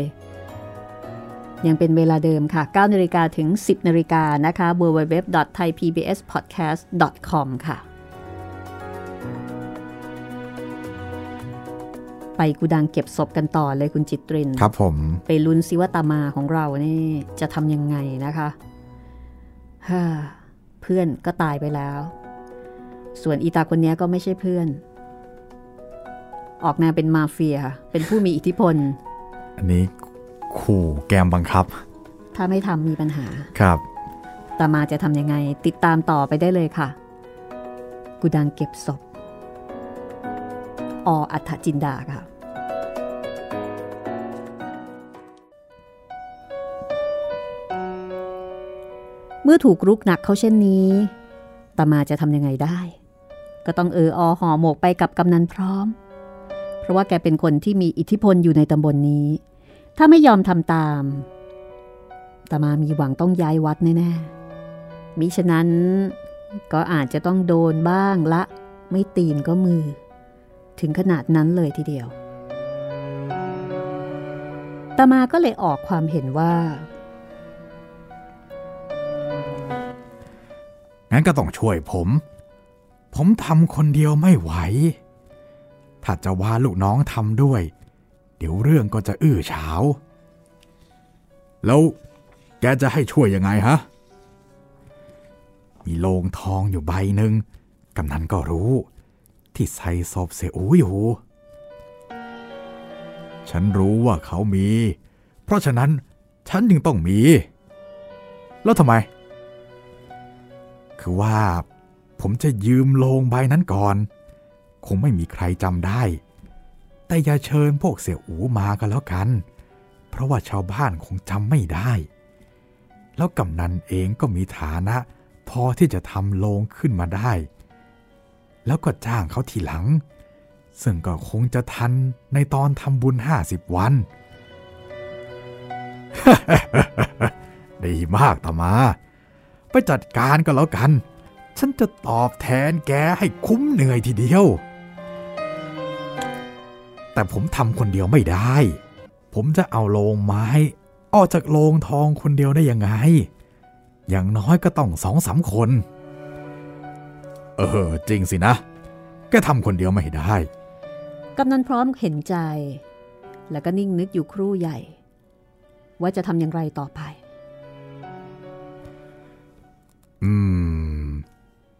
ยังเป็นเวลาเดิมค่ะ9นาฬิกาถึง 10นาฬิกานะคะ www.thaipbspodcast.com ค่ะ ไปกูดังเก็บศพกันต่อเลยคุณจิตริน ครับผม ไปลุ้นซิว่าตามาของเรานี่จะทำยังไงนะคะฮ่าเพื่อนก็ตายไปแล้ว ส่วนอีตาคนเนี้ยก็ไม่ใช่เพื่อน ออกแนวเป็นมาเฟีย เป็นผู้มีอิทธิพล อันนี้ขู่แกมบังคับ ถ้าไม่ทำมีปัญหา ครับ ตามาจะทำยังไง ติดตามต่อไปได้เลยค่ะ กูดังเก็บศพ ออัฐจินดาค่ะเมื่อถูกรุกหนักเขาเช่นนี้ตามาจะทำยังไงได้ ก็ต้องเอออห่อหมกไปกับกำนันพร้อม เพราะว่าแกเป็นคนที่มีอิทธิพลอยู่ในตำบลนนี้ ถ้าไม่ยอมทำตามตามามีหวังต้องย้ายวัดแน่ๆมิฉะนั้นก็อาจจะต้องโดนบ้างละ ไม่ตีนก็มือ ถึงขนาดนั้นเลยทีเดียวตามาก็เลยออกความเห็นว่างั้นก็ต้องช่วยผม ผมทำคนเดียวไม่ไหว ถ้าจะว่าลูกน้องทำด้วย เดี๋ยวเรื่องก็จะอื้อฉาว แล้วแกจะให้ช่วยยังไงฮะ มีโลงทองอยู่ใบหนึ่งกำนันก็รู้ ที่ใส่ศพเสียอูอยู่ ฉันรู้ว่าเขามี เพราะฉะนั้นฉันจึงต้องมี แล้วทำไม คือว่าผมจะยืมโลงใบนั้นก่อน คงไม่มีใครจำได้ แต่อย่าเชิญพวกเสี่ยอูมากันแล้วกัน เพราะว่าชาวบ้านคงจำไม่ได้ แล้วกำนันเองก็มีฐานะ พอที่จะทำโลงขึ้นมาได้ แล้วก็จ้างเขาทีหลัง ซึ่งก็คงจะทันในตอนทำบุญห้าสิบวัน ดีมากตามา ไปจัดการก็แล้วกัน ฉันจะตอบแทนแกให้คุ้มเหนื่อยทีเดียว แต่ผมทำคนเดียวไม่ได้ ผมจะเอาโลงไม้ ออกจากโลงทองคนเดียวได้ยังไง อย่างน้อยก็ต้องสองสามคน เออ จริงสินะ แกทำคนเดียวไม่ได้ กำนันพร้อมเห็นใจ แล้วก็นิ่งนึกอยู่ครู่ใหญ่ ว่าจะทำอย่างไรต่อไป อืม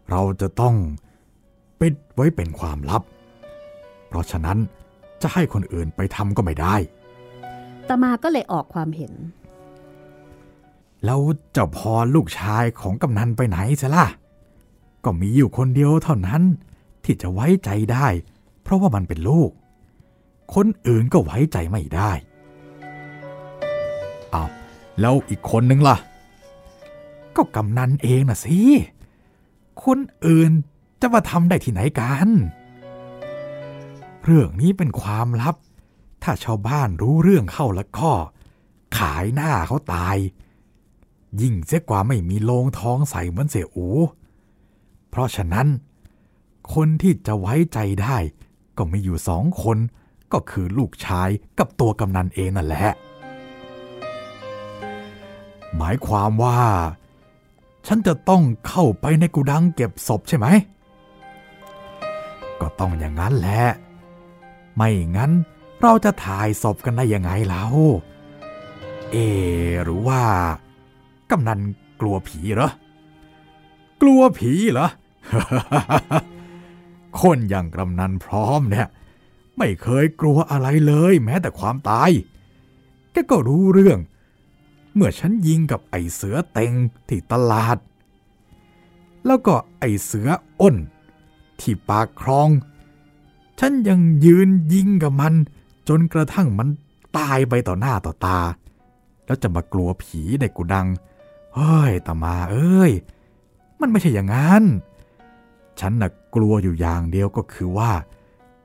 เราจะต้องปิดไว้เป็นความลับ เพราะฉะนั้นจะให้คนอื่นไปทำก็ไม่ได้ตามาก็เลยออกความเห็น แล้วเจ้าพรลูกชายของกำนันไปไหนซะล่ะ ก็มีอยู่คนเดียวเท่านั้น ที่จะไว้ใจได้ เพราะว่ามันเป็นลูก คนอื่นก็ไว้ใจไม่ได้อ้าวแล้วอีกคนนึงล่ะ ก็กำนันเองน่ะสิ คนอื่นจะมาทำได้ที่ไหนกัน เรื่องนี้เป็นความลับ ถ้าชาวบ้านรู้เรื่องเข้าแล้วก็ขายหน้าเขาตาย ยิ่งเสียกว่าไม่มีโลงทองใส่เหมือนเสียอู เพราะฉะนั้น คนที่จะไว้ใจได้ ก็มีอยู่สองคน ก็คือลูกชายกับตัวกำนันเองนั่นแหละ หมายความว่า ฉันจะต้องเข้าไปในกุดังเก็บศพใช่ไหม ก็ต้องอย่างนั้นแหละ ไม่งั้นเราจะถ่ายศพกันได้ยังไงเล่าเอ หรือว่า กำนันกลัวผีเหรอ กลัวผีเหรอ คนอย่างกำนันพร้อมเนี่ย ไม่เคยกลัวอะไรเลยแม้แต่ความตาย แกก็รู้เรื่อง เมื่อฉันยิงกับไอเสือเต็งที่ตลาด แล้วก็ไอเสืออ้น ที่ปากคลอง ฉันยังยืนยิงกับมัน จนกระทั่งมันตายไปต่อหน้าต่อตา แล้วจะมากลัวผีในกุดังเฮ้ยตามาเอ้ย มันไม่ใช่อย่างนั้น ฉันน่ะกลัวอยู่อย่างเดียวก็คือว่า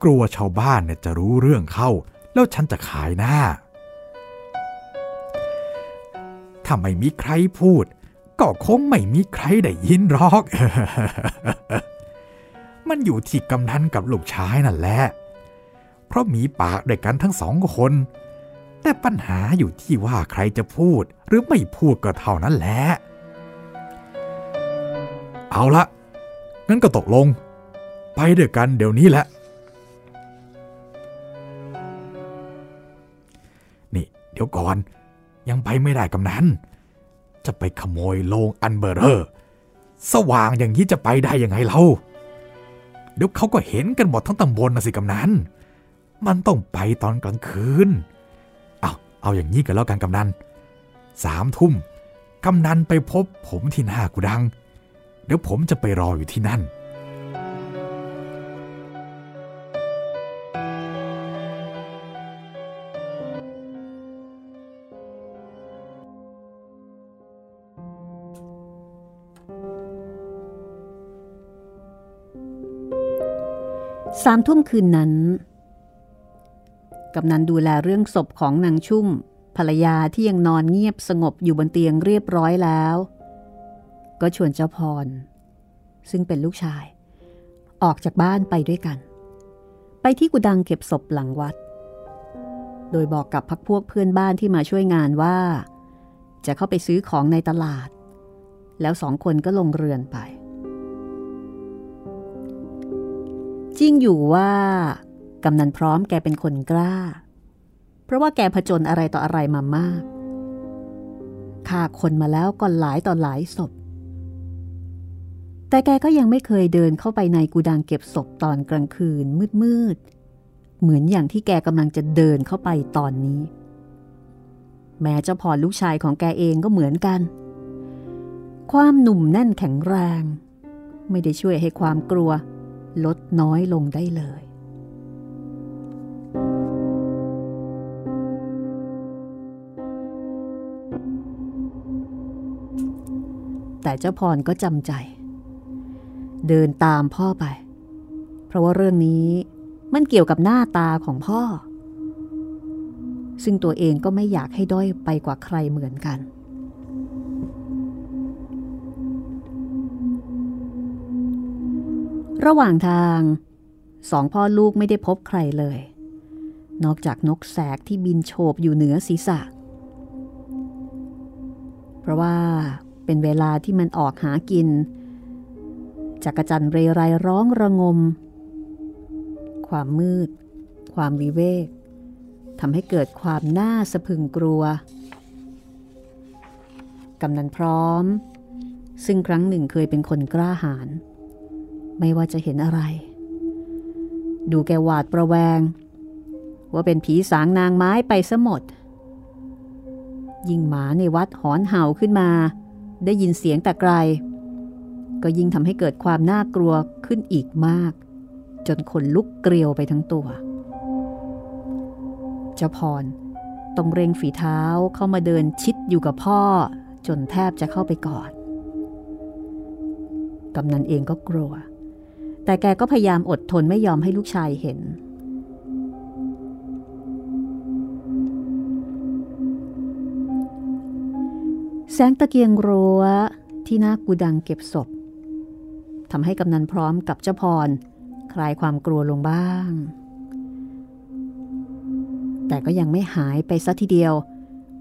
กลัวชาวบ้านเนี่ยจะรู้เรื่องเข้า แล้วฉันจะขายหน้า ถ้าไม่มีใครพูด ก็คงไม่มีใครได้ยินหรอก มันอยู่ที่กำนันกับลูกชายนั่นแหละ เพราะมีปากด้วยกันทั้งสองคน แต่ปัญหาอยู่ที่ว่าใครจะพูดหรือไม่พูดก็เท่านั้นแหละ เอาละ งั้นก็ตกลง ไปด้วยกันเดี๋ยวนี้แหละ นี่ เดี๋ยวก่อน ยังไปไม่ได้กำนันจะไปขโมยโลงอันเบอร์เรอร์สว่างอย่างนี้จะไปได้ยังไงเล่าเดี๋ยวเขาก็เห็นกันหมดทั้งตำบลนะสิกำนันมันต้องไปตอนกลางคืน เอาเอาอย่างนี้กันแล้วกันกำนันสามทุ่มกำนันไปพบผมที่หน้ากุดัง เดี๋ยวผมจะไปรออยู่ที่นั่น สามทุ่มคืนนั้นกำนันดูแลเรื่องศพของนางชุ่มภรรยาที่ยังนอนเงียบสงบอยู่บนเตียงเรียบร้อยแล้ว ก็ชวนเจ้าพร ซึ่งเป็นลูกชาย ออกจากบ้านไปด้วยกัน ไปที่กุดังเก็บศพหลังวัด โดยบอกกับพักพวกเพื่อนบ้านที่มาช่วยงานว่า จะเข้าไปซื้อของในตลาด แล้วสองคนก็ลงเรือนไปจริงอยู่ว่ากำนันพร้อมแกเป็นคนกล้า เพราะว่าแกผจญอะไรต่ออะไรมามากฆ่าคนมาแล้วก็หลายต่อหลายศพ แต่แกก็ยังไม่เคยเดินเข้าไปในกูดังเก็บศพตอนกลางคืนมืดๆ เหมือนอย่างที่แกกำลังจะเดินเข้าไปตอนนี้ แม้เจ้าพรลูกชายของแกเองก็เหมือนกัน ความหนุ่มแน่นแข็งแรง ไม่ได้ช่วยให้ความกลัว ลดน้อยลงได้เลย แต่เจ้าพรก็จำใจ เดินตามพ่อไป เพราะว่าเรื่องนี้มันเกี่ยวกับหน้าตาของพ่อ ซึ่งตัวเองก็ไม่อยากให้ด้อยไปกว่าใครเหมือนกัน ระหว่างทางสองพ่อลูกไม่ได้พบใครเลย นอกจากนกแสกที่บินโฉบอยู่เหนือศีรษะ เพราะว่าเป็นเวลาที่มันออกหากิน จักรจันเรไรร้องระงม ความมืด ความวิเวกทำให้เกิดความน่าสะพึงกลัว กำนันพร้อม ซึ่งครั้งหนึ่งเคยเป็นคนกล้าหาญไม่ว่าจะเห็นอะไร ดูแกหวาดประแวง ว่าเป็นผีสางนางไม้ไปซะหมด ยิ่งหมาในวัดหอนเห่าขึ้นมา ได้ยินเสียงแต่ไกล ก็ยิ่งทำให้เกิดความน่ากลัวขึ้นอีกมาก จนขนลุกเกลียวไปทั้งตัว เจ้าพรต้องเร่งฝีเท้าเข้ามาเดินชิดอยู่กับพ่อ จนแทบจะเข้าไปกอดกำนันเองก็กลัว แต่แกก็พยายามอดทนไม่ยอมให้ลูกชายเห็น แสงตะเกียงรัวที่หน้ากูดังเก็บศพ ทำให้กำนันพร้อมกับเจ้าพร คลายความกลัวลงบ้าง แต่ก็ยังไม่หายไปซะทีเดียว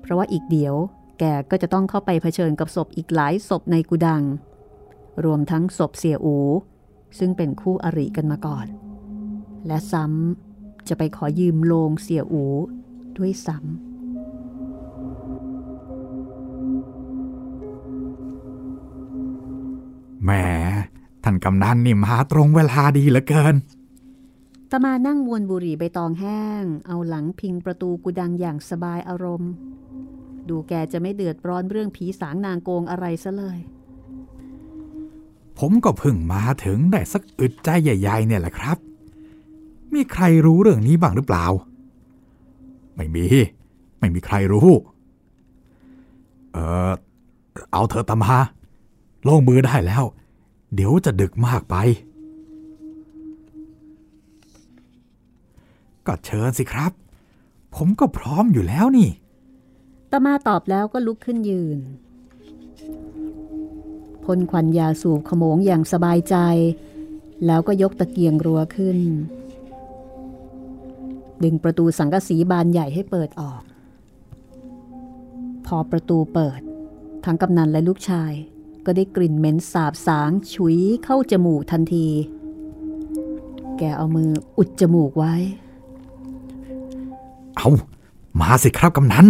เพราะว่าอีกเดี๋ยว แกก็จะต้องเข้าไปเผชิญกับศพอีกหลายศพในกูดัง รวมทั้งศพเสียอู ซึ่งเป็นคู่อริกันมาก่อน และซ้ำจะไปขอยืมโลงเสียอูด้วยซ้ำแหม ท่านกำนันนี่มาตรงเวลาดีเหลือเกิน ตมานั่งวนบุหรี่ใบตองแห้ง เอาหลังพิงประตูกุดังอย่างสบายอารมณ์ ดูแกจะไม่เดือดร้อนเรื่องผีสางนางโกงอะไรซะเลย ผมก็เพิ่งมาถึงได้สักอึดใจใหญ่ๆเนี่ยแหละครับ มีใครรู้เรื่องนี้บ้างหรือเปล่า ไม่มี ไม่มีใครรู้ เออเอาเถอะตมาลงมือได้แล้ว เดี๋ยวจะดึกมากไป ก็เชิญสิครับ ผมก็พร้อมอยู่แล้วนี่ตมาตอบแล้วก็ลุกขึ้นยืนพ่นควันยาสูบขโมงอย่างสบายใจ แล้วก็ยกตะเกียงรัวขึ้น ดึงประตูสังกะสีบานใหญ่ให้เปิดออก พอประตูเปิด ทั้งกำนันและลูกชาย ก็ได้กลิ่นเหม็นสาบสางฉุยเข้าจมูกทันที แกเอามืออุดจมูกไว้ เอามาสิครับกำนัน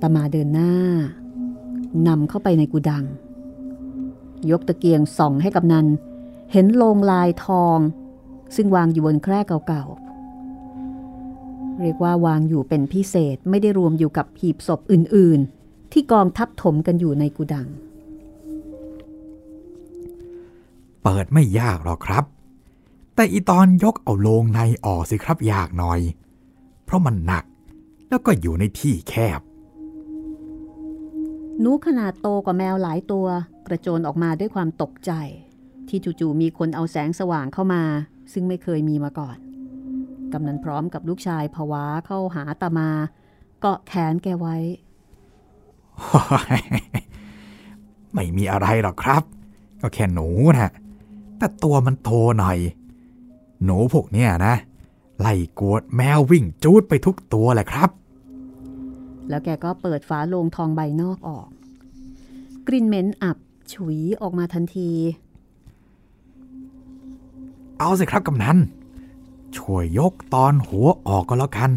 ตามาเดินหน้านำเข้าไปในกุดัง ยกตะเกียงส่องให้กำนัน เห็นโลงลายทอง ซึ่งวางอยู่บนแคร่เก่าๆ เรียกว่าวางอยู่เป็นพิเศษไม่ได้รวมอยู่กับหีบศพอื่นๆ ที่กองทับถมกันอยู่ในกุดัง เปิดไม่ยากหรอกครับ แต่อีตอนยกเอาโลงในออกสิครับยากหน่อย เพราะมันหนักแล้วก็อยู่ในที่แคบหนูขนาดโตกว่าแมวหลายตัว กระโจนออกมาด้วยความตกใจ ที่จู่ๆมีคนเอาแสงสว่างเข้ามา ซึ่งไม่เคยมีมาก่อน กำนันพร้อมกับลูกชายภาวะเข้าหาตามา เกาะแขนแกไว้ ไม่มีอะไรหรอกครับ ก็แค่หนูนะ แต่ตัวมันโตหน่อย หนูพวกเนี้ยนะ ไล่กวดแมววิ่งจูดไปทุกตัวแหละครับ แล้วแกก็เปิดฝาโลงทองใบนอกออก กลิ่นเหม็นอับฉุยออกมาทันที เอาสิครับกำนัน ช่วยยกตอนหัวออกก็แล้วกัน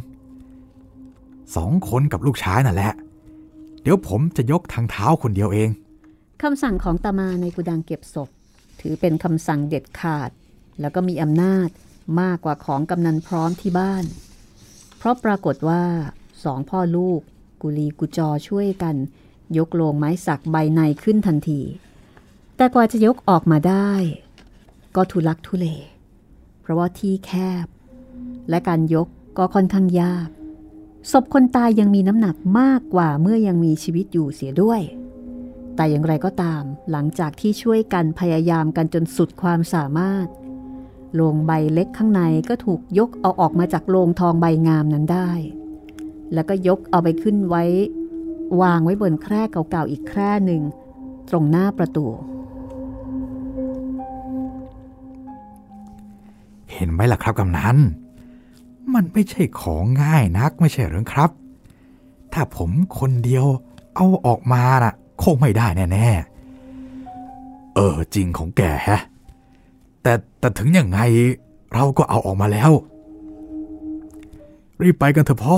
สองคนกับลูกชายนั่นแหละ เดี๋ยวผมจะยกทางเท้าคนเดียวเองคำสั่งของตามาในกุดังเก็บศพ ถือเป็นคำสั่งเด็ดขาด แล้วก็มีอำนาจมากกว่าของกำนันพร้อมที่บ้าน เพราะปรากฏว่าสองพ่อลูก กุลีกุจอช่วยกัน ยกโลงไม้สักใบในขึ้นทันที แต่กว่าจะยกออกมาได้ ก็ทุลักทุเล เพราะว่าที่แคบ และการยกก็ค่อนข้างยาก ศพคนตายยังมีน้ำหนักมากกว่าเมื่อยังมีชีวิตอยู่เสียด้วย แต่อย่างไรก็ตาม หลังจากที่ช่วยกันพยายามกันจนสุดความสามารถโลงใบเล็กข้างในก็ถูกยกเอาออกมาจากโลงทองใบงามนั้นได้ แล้วก็ยกเอาไปขึ้นไว้ วางไว้บนแคร่เก่าๆอีกแคร่หนึ่ง ตรงหน้าประตู เห็นไหมล่ะครับกำนันมันไม่ใช่ของง่ายนักไม่ใช่หรือครับ ถ้าผมคนเดียวเอาออกมาน่ะ คงไม่ได้แน่ๆ เออจริงของแกฮะ แต่แต่ถึงยังไงเราก็เอาออกมาแล้ว รีบไปกันเถอะพ่อ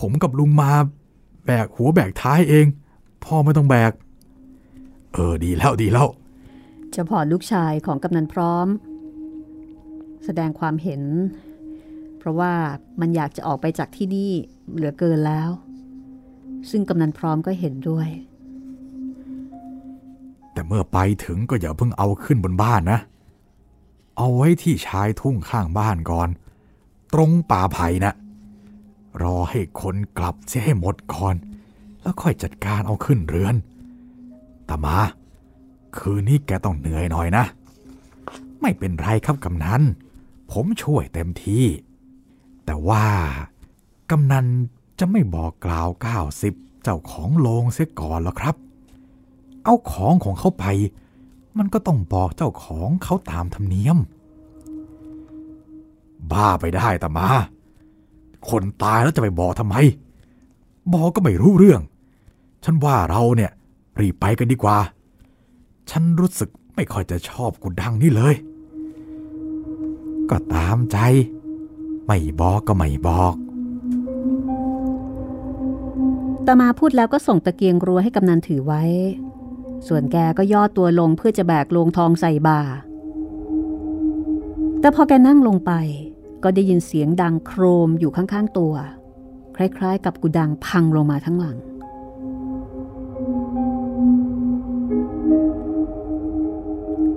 ผมกับลุงมาแบกหัวแบกท้ายเอง พ่อไม่ต้องแบก เออดีแล้วดีแล้วเฉพาะลูกชายของกำนันพร้อม แสดงความเห็น เพราะว่ามันอยากจะออกไปจากที่นี่เหลือเกินแล้ว ซึ่งกำนันพร้อมก็เห็นด้วย แต่เมื่อไปถึงก็อย่าเพิ่งเอาขึ้นบนบ้านนะ เอาไว้ที่ชายทุ่งข้างบ้านก่อน ตรงป่าไผ่นะรอให้คนกลับเสียให้หมดก่อน แล้วค่อยจัดการเอาขึ้นเรือนตามา คืนนี้แกต้องเหนื่อยหน่อยนะ ไม่เป็นไรครับกำนัน ผมช่วยเต็มที่ แต่ว่ากำนัน จะไม่บอกกล่าวก้าสิบเจ้าของโลงเสียก่อนหรอครับ เอาของของเขาไป มันก็ต้องบอกเจ้าของเขาตามธรรมเนียม บ้าไปได้ตามา คนตายแล้วจะไปบอกทำไม บอกก็ไม่รู้เรื่อง ฉันว่าเราเนี่ยรีบไปกันดีกว่า ฉันรู้สึกไม่ค่อยจะชอบกุดังนี่เลย ก็ตามใจ ไม่บอกก็ไม่บอก ตามาพูดแล้วก็ส่งตะเกียงรัวให้กำนันถือไว้ ส่วนแกก็ย่อตัวลงเพื่อจะแบกโลงทองใส่บ่า แต่พอแกนั่งลงไป ก็ได้ยินเสียงดังโครมอยู่ข้างๆตัว คล้ายๆ กับกุดังพังลงมาทั้งหลัง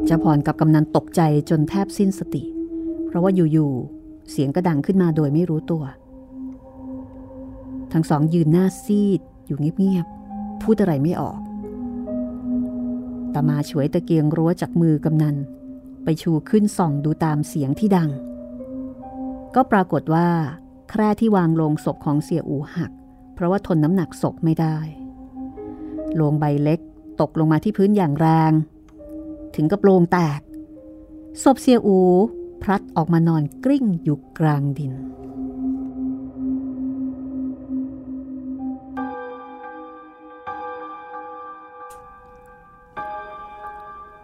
เจ้าพรกับกำนันตกใจจนแทบสิ้นสติ เพราะว่าอยู่ๆ เสียงก็ดังขึ้นมาโดยไม่รู้ตัว ทั้งสองยืนหน้าซีดอยู่เงียบๆ พูดอะไรไม่ออก ตามาช่วยตะเกียงรั้วจากมือกำนัน ไปชูขึ้นส่องดูตามเสียงที่ดัง ก็ปรากฏว่า แคร่ที่วางลงศพของเสียอูหัก เพราะว่าทนน้ำหนักศพไม่ได้โลงใบเล็กตกลงมาที่พื้นอย่างแรง ถึงกับโลงแตก ศพเสียอูพลัดออกมานอนกลิ้งอยู่กลางดิน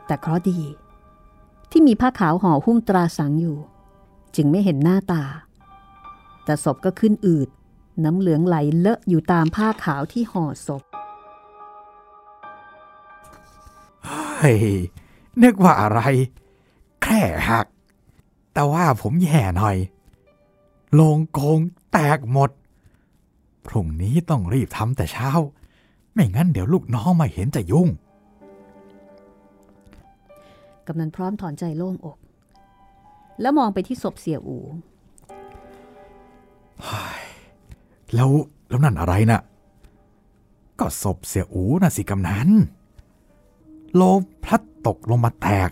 แต่เคราะดี ที่มีผ้าขาวห่อหุ้มตราสังอยู่ จึงไม่เห็นหน้าตา แต่ศพก็ขึ้นอืด น้ำเหลืองไหลเลอะอยู่ตามผ้าขาวที่ห่อศพเฮ้ยนึกว่าอะไร แค่หัก แต่ว่าผมแย่หน่อยโลงโกงแตกหมด พรุ่งนี้ต้องรีบทำแต่เช้า ไม่งั้นเดี๋ยวลูกน้องมาเห็นจะยุ่ง กำนันพร้อมถอนใจโล่งอก แล้วมองไปที่ศพเสียอูแล้วแล้วนั่นอะไรนะ่ะ ก็ศพเสียอูน่ะสิกำนันโลพลัดตกลงมาแตก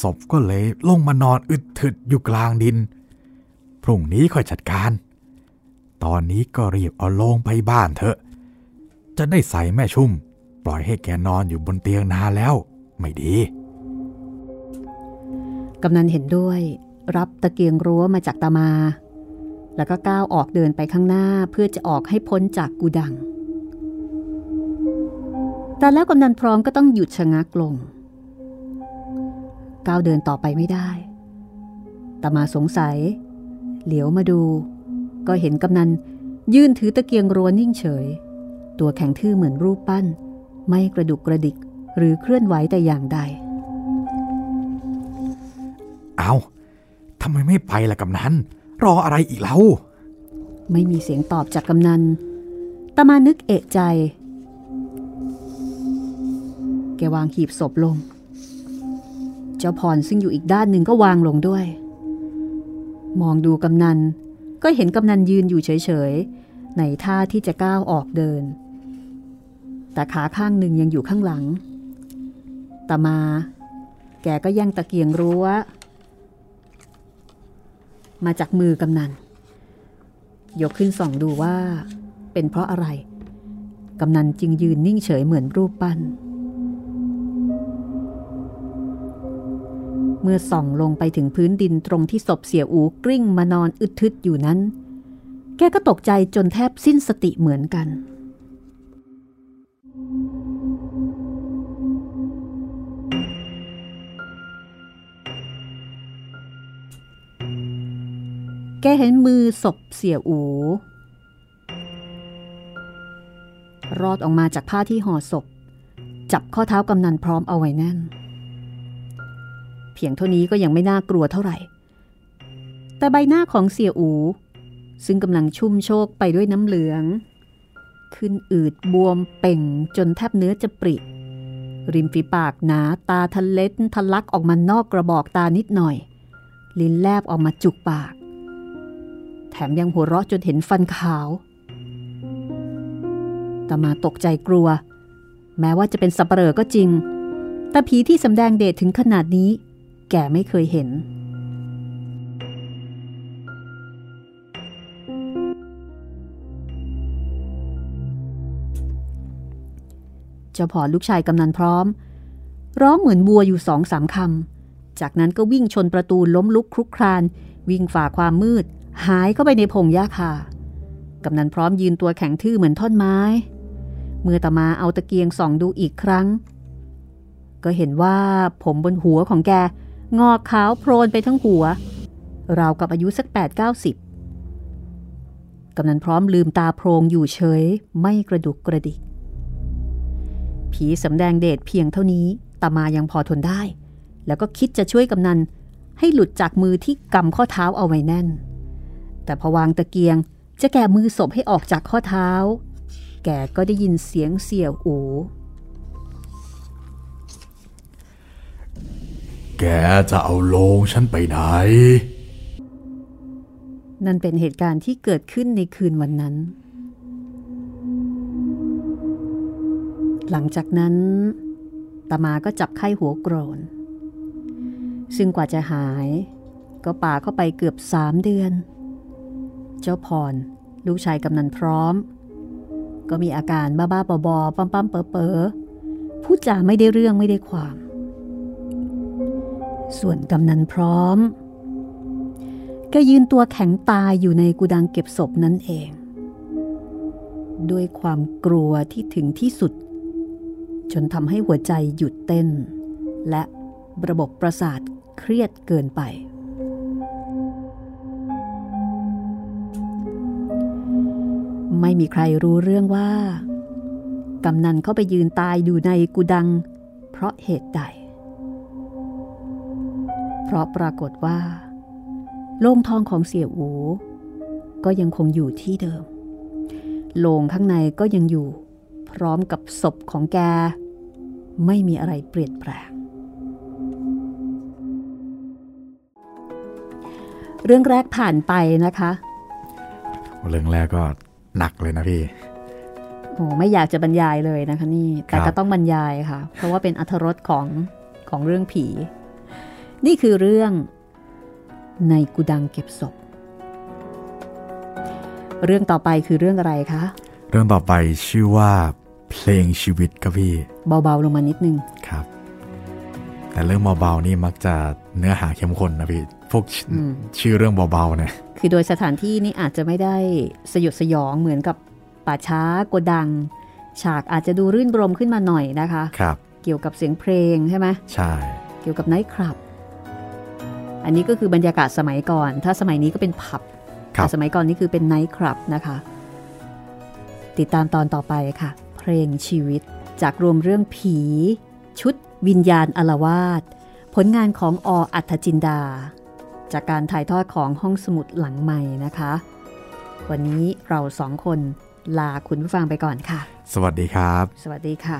ศพก็เลยลงมานอนอึดถึดอยู่กลางดิน พรุ่งนี้ค่อยจัดการ ตอนนี้ก็รีบเอาโลงไปบ้านเถอะ จะได้ใส่แม่ชุ่ม ปล่อยให้แกนอนอยู่บนเตียงนานแล้ว ไม่ดี กำนันเห็นด้วย รับตะเกียงรั้วมาจากตามา แล้วก็ก้าวออกเดินไปข้างหน้าเพื่อจะออกให้พ้นจากกูดัง แต่แล้วกำนันพร้อมก็ต้องหยุดชะงักลง ก้าวเดินต่อไปไม่ได้ตามาสงสัย เหลียวมาดู ก็เห็นกำนันยื่นถือตะเกียงรัวนิ่งเฉย ตัวแข็งทื่อเหมือนรูปปั้น ไม่กระดุกกระดิกหรือเคลื่อนไหวแต่อย่างใด เอาทำไมไม่ไปล่ะกำนันรออะไรอีกเล่า ไม่มีเสียงตอบจากกำนันตามานึกเอะใจ แกวางหีบศพลง เจ้าพรซึ่งอยู่อีกด้านหนึ่งก็วางลงด้วย มองดูกำนัน ก็เห็นกำนันยืนอยู่เฉยๆ ในท่าที่จะก้าวออกเดิน แต่ขาข้างหนึ่งยังอยู่ข้างหลังตามา แกก็ย่งตะเกียงรั้ว มาจากมือกำนัน ยกขึ้นส่องดูว่า เป็นเพราะอะไร กำนันจึงยืนนิ่งเฉยเหมือนรูปปั้น เมื่อส่องลงไปถึงพื้นดินตรงที่ศพเสียอูกลิ้งมานอนอึดทึดอยู่นั้น แกก็ตกใจจนแทบสิ้นสติเหมือนกัน เห็นมือศพเสียอู รอดออกมาจากผ้าที่ห่อศพ จับข้อเท้ากำนันพร้อมเอาไว้แน่น เพียงเท่านี้ก็ยังไม่น่ากลัวเท่าไหร่ แต่ใบหน้าของเสียอู ซึ่งกำลังชุ่มโชกไปด้วยน้ำเหลือง ขึ้นอืดบวมเป่งจนแทบเนื้อจะปริ ริมฝีปากหนาตาทะเล็ดทะลักออกมานอกกระบอกตานิดหน่อยลิ้นแลบออกมาจุกปาก แถมยังหัวเราะจนเห็นฟันขาวตมาตกใจกลัว แม้ว่าจะเป็นสัปเหร่อก็จริง แต่ผีที่สำแดงเดชถึงขนาดนี้ แกไม่เคยเห็น เจ้าพอลูกชายกำนันพร้อม ร้องเหมือนบัวอยู่สองสามคำจากนั้นก็วิ่งชนประตูล้มลุกคลุกคราน วิ่งฝ่าความมืด หายเข้าไปในพงหญ้าคากำนันพร้อมยืนตัวแข็งทื่อเหมือนท่อนไม้ เมื่อตามาเอาตะเกียงส่องดูอีกครั้ง ก็เห็นว่าผมบนหัวของแก งอกขาวโพลนไปทั้งหัว ราวกับอายุสักแปดเก้าสิบกำนันพร้อมลืมตาโพรงอยู่เฉย ไม่กระดุกกระดิก ผีสำแดงเดชเพียงเท่านี้ตามายังพอทนได้ แล้วก็คิดจะช่วยกำนันให้หลุดจากมือที่กำข้อเท้าเอาไว้แน่น แต่พอวางตะเกียง จะแก่มือศพให้ออกจากข้อเท้า แกก็ได้ยินเสียงเสี่ยวอูแกจะเอาโลงฉันไปไหน นั่นเป็นเหตุการณ์ที่เกิดขึ้นในคืนวันนั้น หลังจากนั้นตามาก็จับไข้หัวโกรน ซึ่งกว่าจะหาย ก็ป่าเข้าไปเกือบสามเดือน เจ้าพร ลูกชายกำนันพร้อม ก็มีอาการบ้าๆบอๆปั๊มๆเปอๆพูดจาไม่ได้เรื่องไม่ได้ความ ส่วนกำนันพร้อมก็ยืนตัวแข็งตายอยู่ในกุดังเก็บศพนั่นเอง ด้วยความกลัวที่ถึงที่สุด จนทำให้หัวใจหยุดเต้น และระบบประสาทเครียดเกินไป ไม่มีใครรู้เรื่องว่ากำนันเข้าไปยืนตายอยู่ในกุดัง เพราะเหตุใด เพราะปรากฏว่าโล่งทองของเสี่ยอูก็ยังคงอยู่ที่เดิม โลงข้างในก็ยังอยู่ พร้อมกับศพของแก ไม่มีอะไรเปลี่ยนแปลง เรื่องแรกผ่านไปนะคะ เรื่องแรกก็ หนักเลยนะพี่โอ้ไม่อยากจะบรรยายเลยนะคะนี่ แต่ก็ต้องบรรยายค่ะ เพราะว่าเป็นอัธรสของของเรื่องผี นี่คือเรื่องในกุดังเก็บศพ เรื่องต่อไปคือเรื่องอะไรคะ เรื่องต่อไปชื่อว่าเพลงชีวิตครับพี่ เบาๆลงมานิดนึง ครับ แต่เรื่องเบาๆนี่มักจะเนื้อหาเข้มข้นนะพี่ พวกชื่อเรื่องเบาๆเนี่ย คือโดยสถานที่นี้อาจจะไม่ได้สยดสยองเหมือนกับป่าช้าโกดัง ฉากอาจจะดูรื่นรมขึ้นมาหน่อยนะคะครับเกี่ยวกับเสียงเพลงใช่ไหมใช่ เกี่ยวกับไนท์คลับ อันนี้ก็คือบรรยากาศสมัยก่อน ถ้าสมัยนี้ก็เป็นผับครับแต่สมัยก่อนนี่คือเป็นไนท์คลับนะคะ ติดตามตอนต่อไปค่ะ เพลงชีวิตจากรวมเรื่องผี ชุด วิญญาณอลวาด ผลงานของออัธจินดา จากการถ่ายทอดของห้องสมุดหลังใหม่นะคะ วันนี้เราสองคนลาคุณผู้ฟังไปก่อนค่ะ สวัสดีครับ สวัสดีค่ะ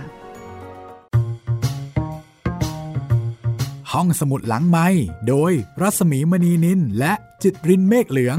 ห้องสมุดหลังไม้โดยรัสมีมณีนินและจิตรินเมฆเหลือง